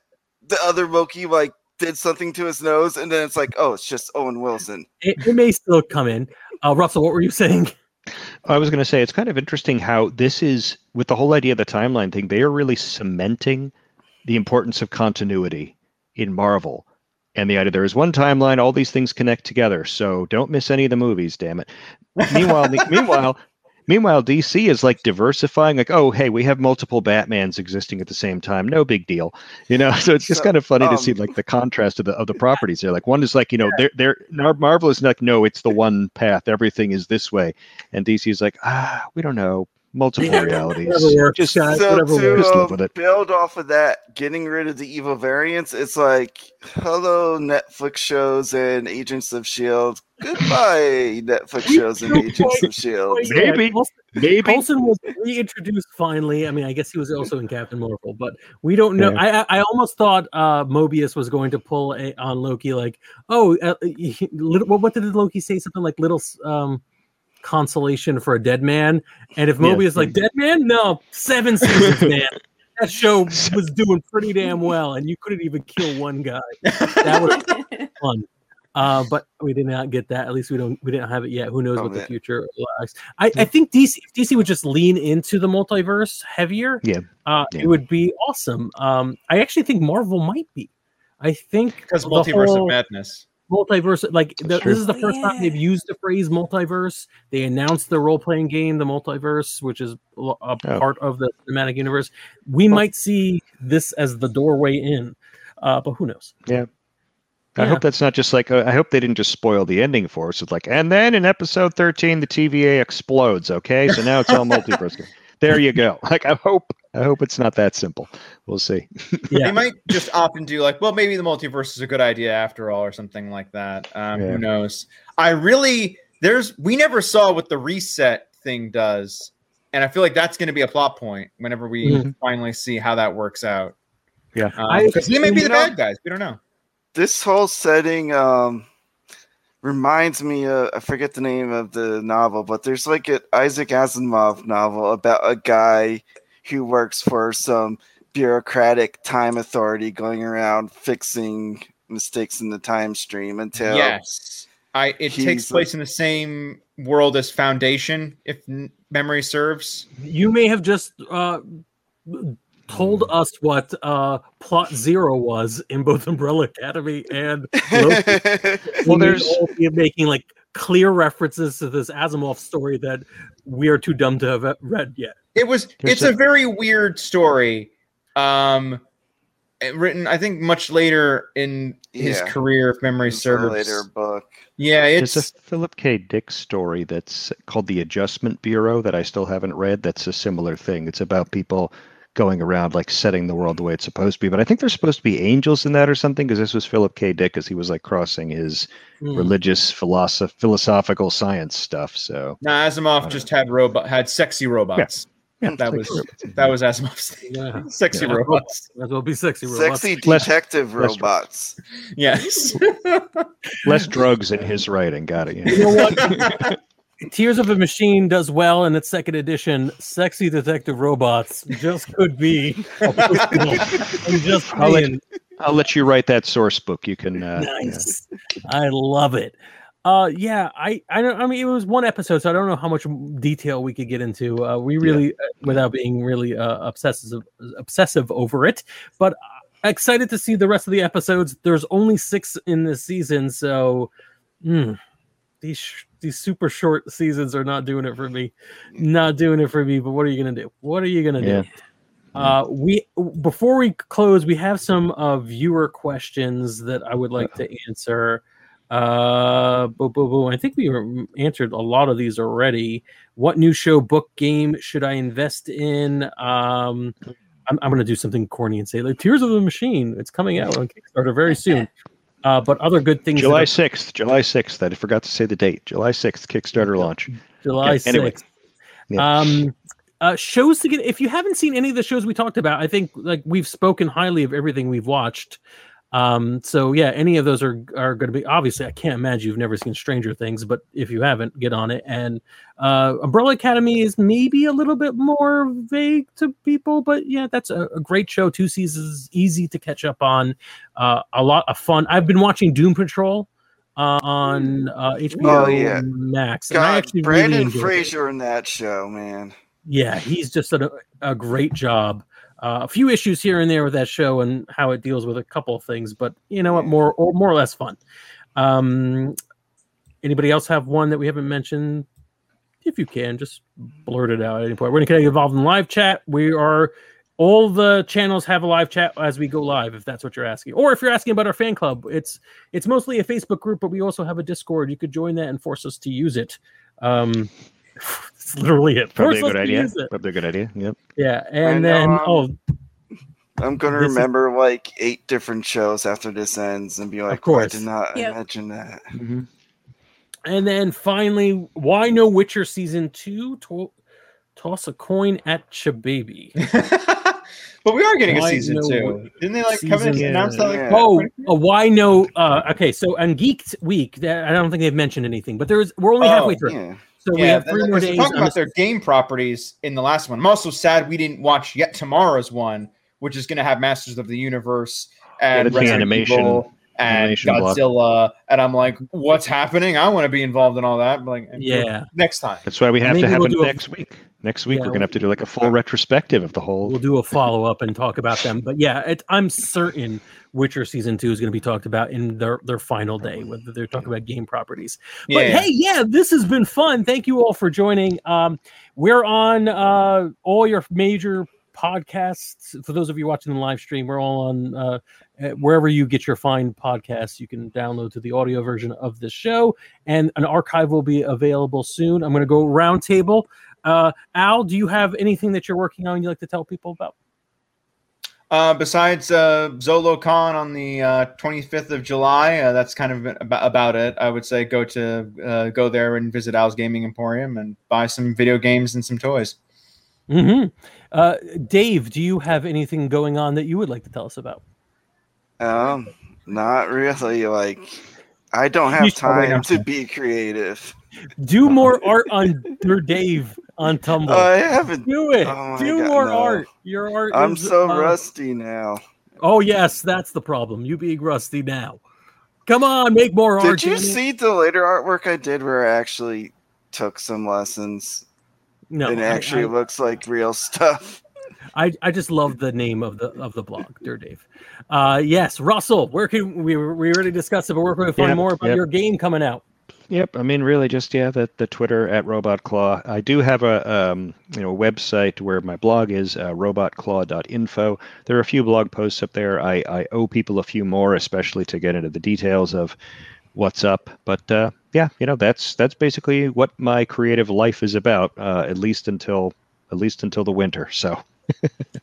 the other Loki like did something to his nose, and then it's like, oh, it's just Owen Wilson. It, it may still come in. Uh, Russell, what were you saying? I was going to say it's kind of interesting how this is with the whole idea of the timeline thing. They are really cementing the importance of continuity in Marvel, and the idea there is one timeline, all these things connect together. So don't miss any of the movies. Damn it. Meanwhile, meanwhile, meanwhile, DC is like diversifying. Like, oh, hey, we have multiple Batmans existing at the same time. No big deal, you know. So it's just So, kind of funny to see um, like the contrast of the of the properties there. Like one is like you know they're they're Marvel is like no, it's the one path. Everything is this way, and DC is like ah, we don't know, multiple realities. Whatever works, Just guys, so whatever to works. Just live with it. build off of that, getting rid of the evil variants, it's like, hello, Netflix shows and Agents of Shield. Goodbye, Netflix shows and Agents of Shield. Yeah, Maybe. Maybe Coulson was reintroduced finally. I mean, I guess he was also in Captain Marvel, but we don't know. Yeah. I I I almost thought uh, Mobius was going to pull a, on Loki, like, oh, uh, he- little, what, what did Loki say? Something like little um, consolation for a dead man. And if Yeah. Mobius like dead man, no, seven seasons, man. That show was doing pretty damn well, and you couldn't even kill one guy. That was fun. Uh, but we did not get that. At least we don't. We didn't have it yet. Who knows Oh, what the future lies? I, I think DC if DC would just lean into the multiverse heavier. Yeah. uh, Yeah. it would be awesome. Um, I actually think Marvel might be. I think Because multiverse whole of madness. Multiverse, like the, this is the Oh, first time they've used the phrase multiverse. They announced the role playing game, the multiverse, which is a a Oh. part of the cinematic universe. We might see this as the doorway in, uh, but who knows? Yeah I Yeah. hope that's not just like uh, I hope they didn't just spoil the ending for us. It's like, and then in episode thirteen, the TVA explodes. Okay, so now it's all multiverse. There you go. Like I hope I hope it's not that simple. We'll see. Yeah. They might just often do like, well, maybe the multiverse is a good idea after all, or something like that. Um, Yeah. Who knows? I really there's we never saw what the reset thing does, and I feel like that's going to be a plot point whenever we Mhm. finally see how that works out. Yeah. I- because they may be the know- bad guys. We don't know. This whole setting um, reminds me of, I forget the name of the novel, but there's like an Isaac Asimov novel about a guy who works for some bureaucratic time authority going around fixing mistakes in the time stream until Yes, I. It takes place in the same world as Foundation, if n- memory serves. You may have just uh, told us what uh, plot zero was in both Umbrella Academy and Loki. Well, We may there's- all making like clear references to this Asimov story that we are too dumb to have read yet. It was. There's it's a, a- very weird story. Um, written I think much later in his Yeah. career, if memory It's a serves. later book. Yeah, There's it's a Philip K. Dick story that's called The Adjustment Bureau that I still haven't read. That's a similar thing. It's about people going around like setting the world the way it's supposed to be. But I think there's supposed to be angels in that or something because this was Philip K. Dick as he was like crossing his Hmm. religious philosoph- philosophical science stuff. So no, Asimov just had robot had sexy robots. yeah, That was like- that was Asimov's thing. Yeah. Sexy Yeah. robots. As well be sexy robots. Sexy Less- detective less- robots. Yes. less drugs in his writing. Got it. You know what? Tears of a Machine does well in its second edition. Sexy detective robots just could be. I'm just I'll let- I'll let you write that source book. You can. Uh, nice. I love it. Uh, yeah, I, I don't. I mean, it was one episode, so I don't know how much detail we could get into. Uh, we really, uh, without being really uh, obsessive, obsessive over it, but uh, excited to see the rest of the episodes. There's only six in this season, so hmm, these these super short seasons are not doing it for me. Not doing it for me. But what are you gonna do? What are you gonna Yeah. do? Uh, we before we close, we have some uh, viewer questions that I would like to answer. Uh, boo, boo, boo. I think we answered a lot of these already. What new show, book, game should I invest in? Um, I'm, I'm going to do something corny and say like Tears of the Machine. It's coming out on Kickstarter very soon. Uh, but other good things. July are- 6th. July 6th. I forgot to say the date. July 6th, Kickstarter launch. July Yeah, anyway. 6th. Yeah. Um, uh, shows to get. If you haven't seen any of the shows we talked about, I think like we've spoken highly of everything we've watched. Um, so yeah, any of those are are going to be obviously. I can't imagine you've never seen Stranger Things, but if you haven't, get on it. And uh, Umbrella Academy is maybe a little bit more vague to people, but yeah, that's a, a great show. Two seasons, easy to catch up on. Uh, a lot of fun. I've been watching Doom Patrol uh, on uh, HBO Oh, yeah. Max. and I God, actually really Brandon it. Fraser in that show, man. Yeah, he's just done a, a great job. Uh, a few issues here and there with that show and how it deals with a couple of things, but you know what, more or more or less fun. Um, anybody else have one that we haven't mentioned? If you can, just blurt it out at any point. We're to get involved in live chat. We are all the channels have a live chat as we go live, if that's what you're asking, or if you're asking about our fan club. It's it's mostly a Facebook group, but we also have a Discord. You could join that and force us to use it. Um, it's literally it. Probably a Force us good idea. use. Probably a good idea. Yep. Yeah, and know, then um, oh, I'm gonna This is- remember like eight different shows after this ends and be like, of course. I did not Yep. imagine that. and then finally, why no Witcher season two? To- toss a coin at Chababy. but we are getting a season no two. Didn't they like come in and announce that? Like, Yeah. Oh, uh, why no? Uh, okay, so on Geeked Week, I don't think they've mentioned anything, but there's we're only Oh, halfway through, Yeah. So we have three and- more 'cause days. They're talking about their game properties in the last one. I'm also sad we didn't watch yet tomorrow's one, which is going to have Masters of the Universe and Yeah, the animation- Evil and animation block. Godzilla. And I'm like, what's happening? I want to be involved in all that. But like, Yeah. next time. That's why we have Maybe to have we'll it do a- next week. Next week, Yeah, we're going to have to do like a full retrospective of the whole. We'll do a follow up and talk about them. But yeah, it, I'm certain Witcher season two is going to be talked about in their, their final day, whether they're talking about game properties. Yeah. But hey, yeah, this has been fun. Thank you all for joining. Um, we're on uh, all your major podcasts. For those of you watching the live stream, we're all on uh, uh, wherever you get your fine podcasts. You can download to the audio version of the show, and an archive will be available soon. I'm going to go roundtable. Uh, Al, do you have anything that you're working on you'd like to tell people about? Uh, besides uh, ZoloCon on the uh, 25th of July, uh, that's kind of about, about it. I would say go to uh, go there and visit Al's Gaming Emporium and buy some video games and some toys. hmm Uh, Dave, do you have anything going on that you would like to tell us about? Um, not really. Like, I don't have time to be creative. Do more art on your Dave on Tumblr. I haven't. Do it. Oh Do God, more no. art. Your art. I'm is, so uh, rusty now. Oh yes, that's the problem. You being rusty now. Come on, make more art. Did you damn it. see the later artwork I did where I actually took some lessons? No, it I- actually I, looks like real stuff. I, I just love the name of the of the blog, Dear Dave. Uh, yes, Russell. Where can we we already discussed it, but where can we find Yep, more about yep. your game coming out? Yep, I mean, really, just yeah, the the Twitter at Robot Claw. I do have a um, you know website where my blog is uh, robotclaw.info. There are a few blog posts up there. I I owe people a few more, especially to get into the details of what's up. But uh, yeah, you know, that's that's basically what my creative life is about. Uh, at least until at least until the winter. So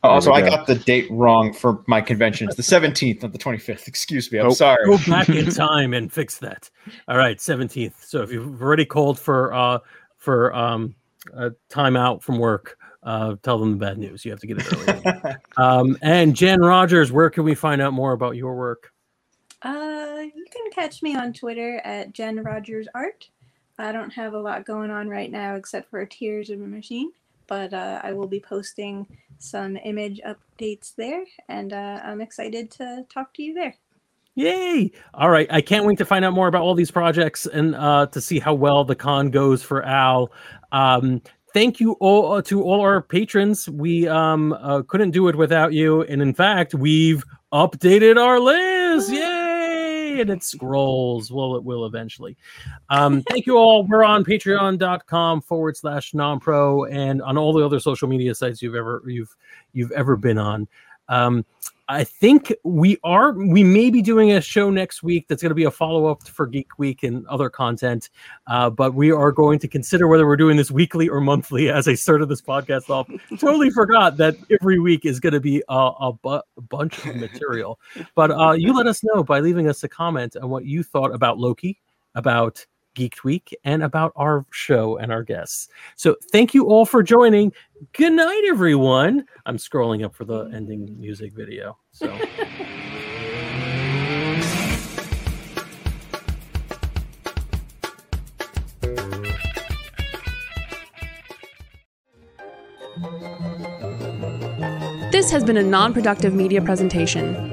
Also, we I go. got the date wrong for my convention. It's the 17th, not the 25th. Excuse me. I'm Oh. sorry. Go back in time and fix that. All right, seventeenth. So if you've already called for uh for um a time out from work, uh tell them the bad news. You have to get it early. um and Jen Rogers, where can we find out more about your work? Uh, you can catch me on Twitter at Jen Rogers Art. I don't have a lot going on right now except for Tears of a Machine, but uh, I will be posting some image updates there, and uh, I'm excited to talk to you there. Yay! All right, I can't wait to find out more about all these projects and uh, to see how well the con goes for Al. Um, thank you all uh, to all our patrons. We um, uh, couldn't do it without you, and in fact, we've updated our list. And it scrolls. Well, it will eventually. Um, thank you all. We're on patreon.com forward slash non-pro and on all the other social media sites you've ever you've you've ever been on. Um, I think we are. We may be doing a show next week that's going to be a follow up for Geek Week and other content. Uh, but we are going to consider whether we're doing this weekly or monthly. As I started this podcast off, totally forgot that every week is going to be a, a, bu- bunch of material. But uh, you let us know by leaving us a comment on what you thought about Loki, about Geek Week, and about our show and our guests. So thank you all for joining. Good night, everyone. I'm scrolling up for the ending music video. So. This has been a non productive media presentation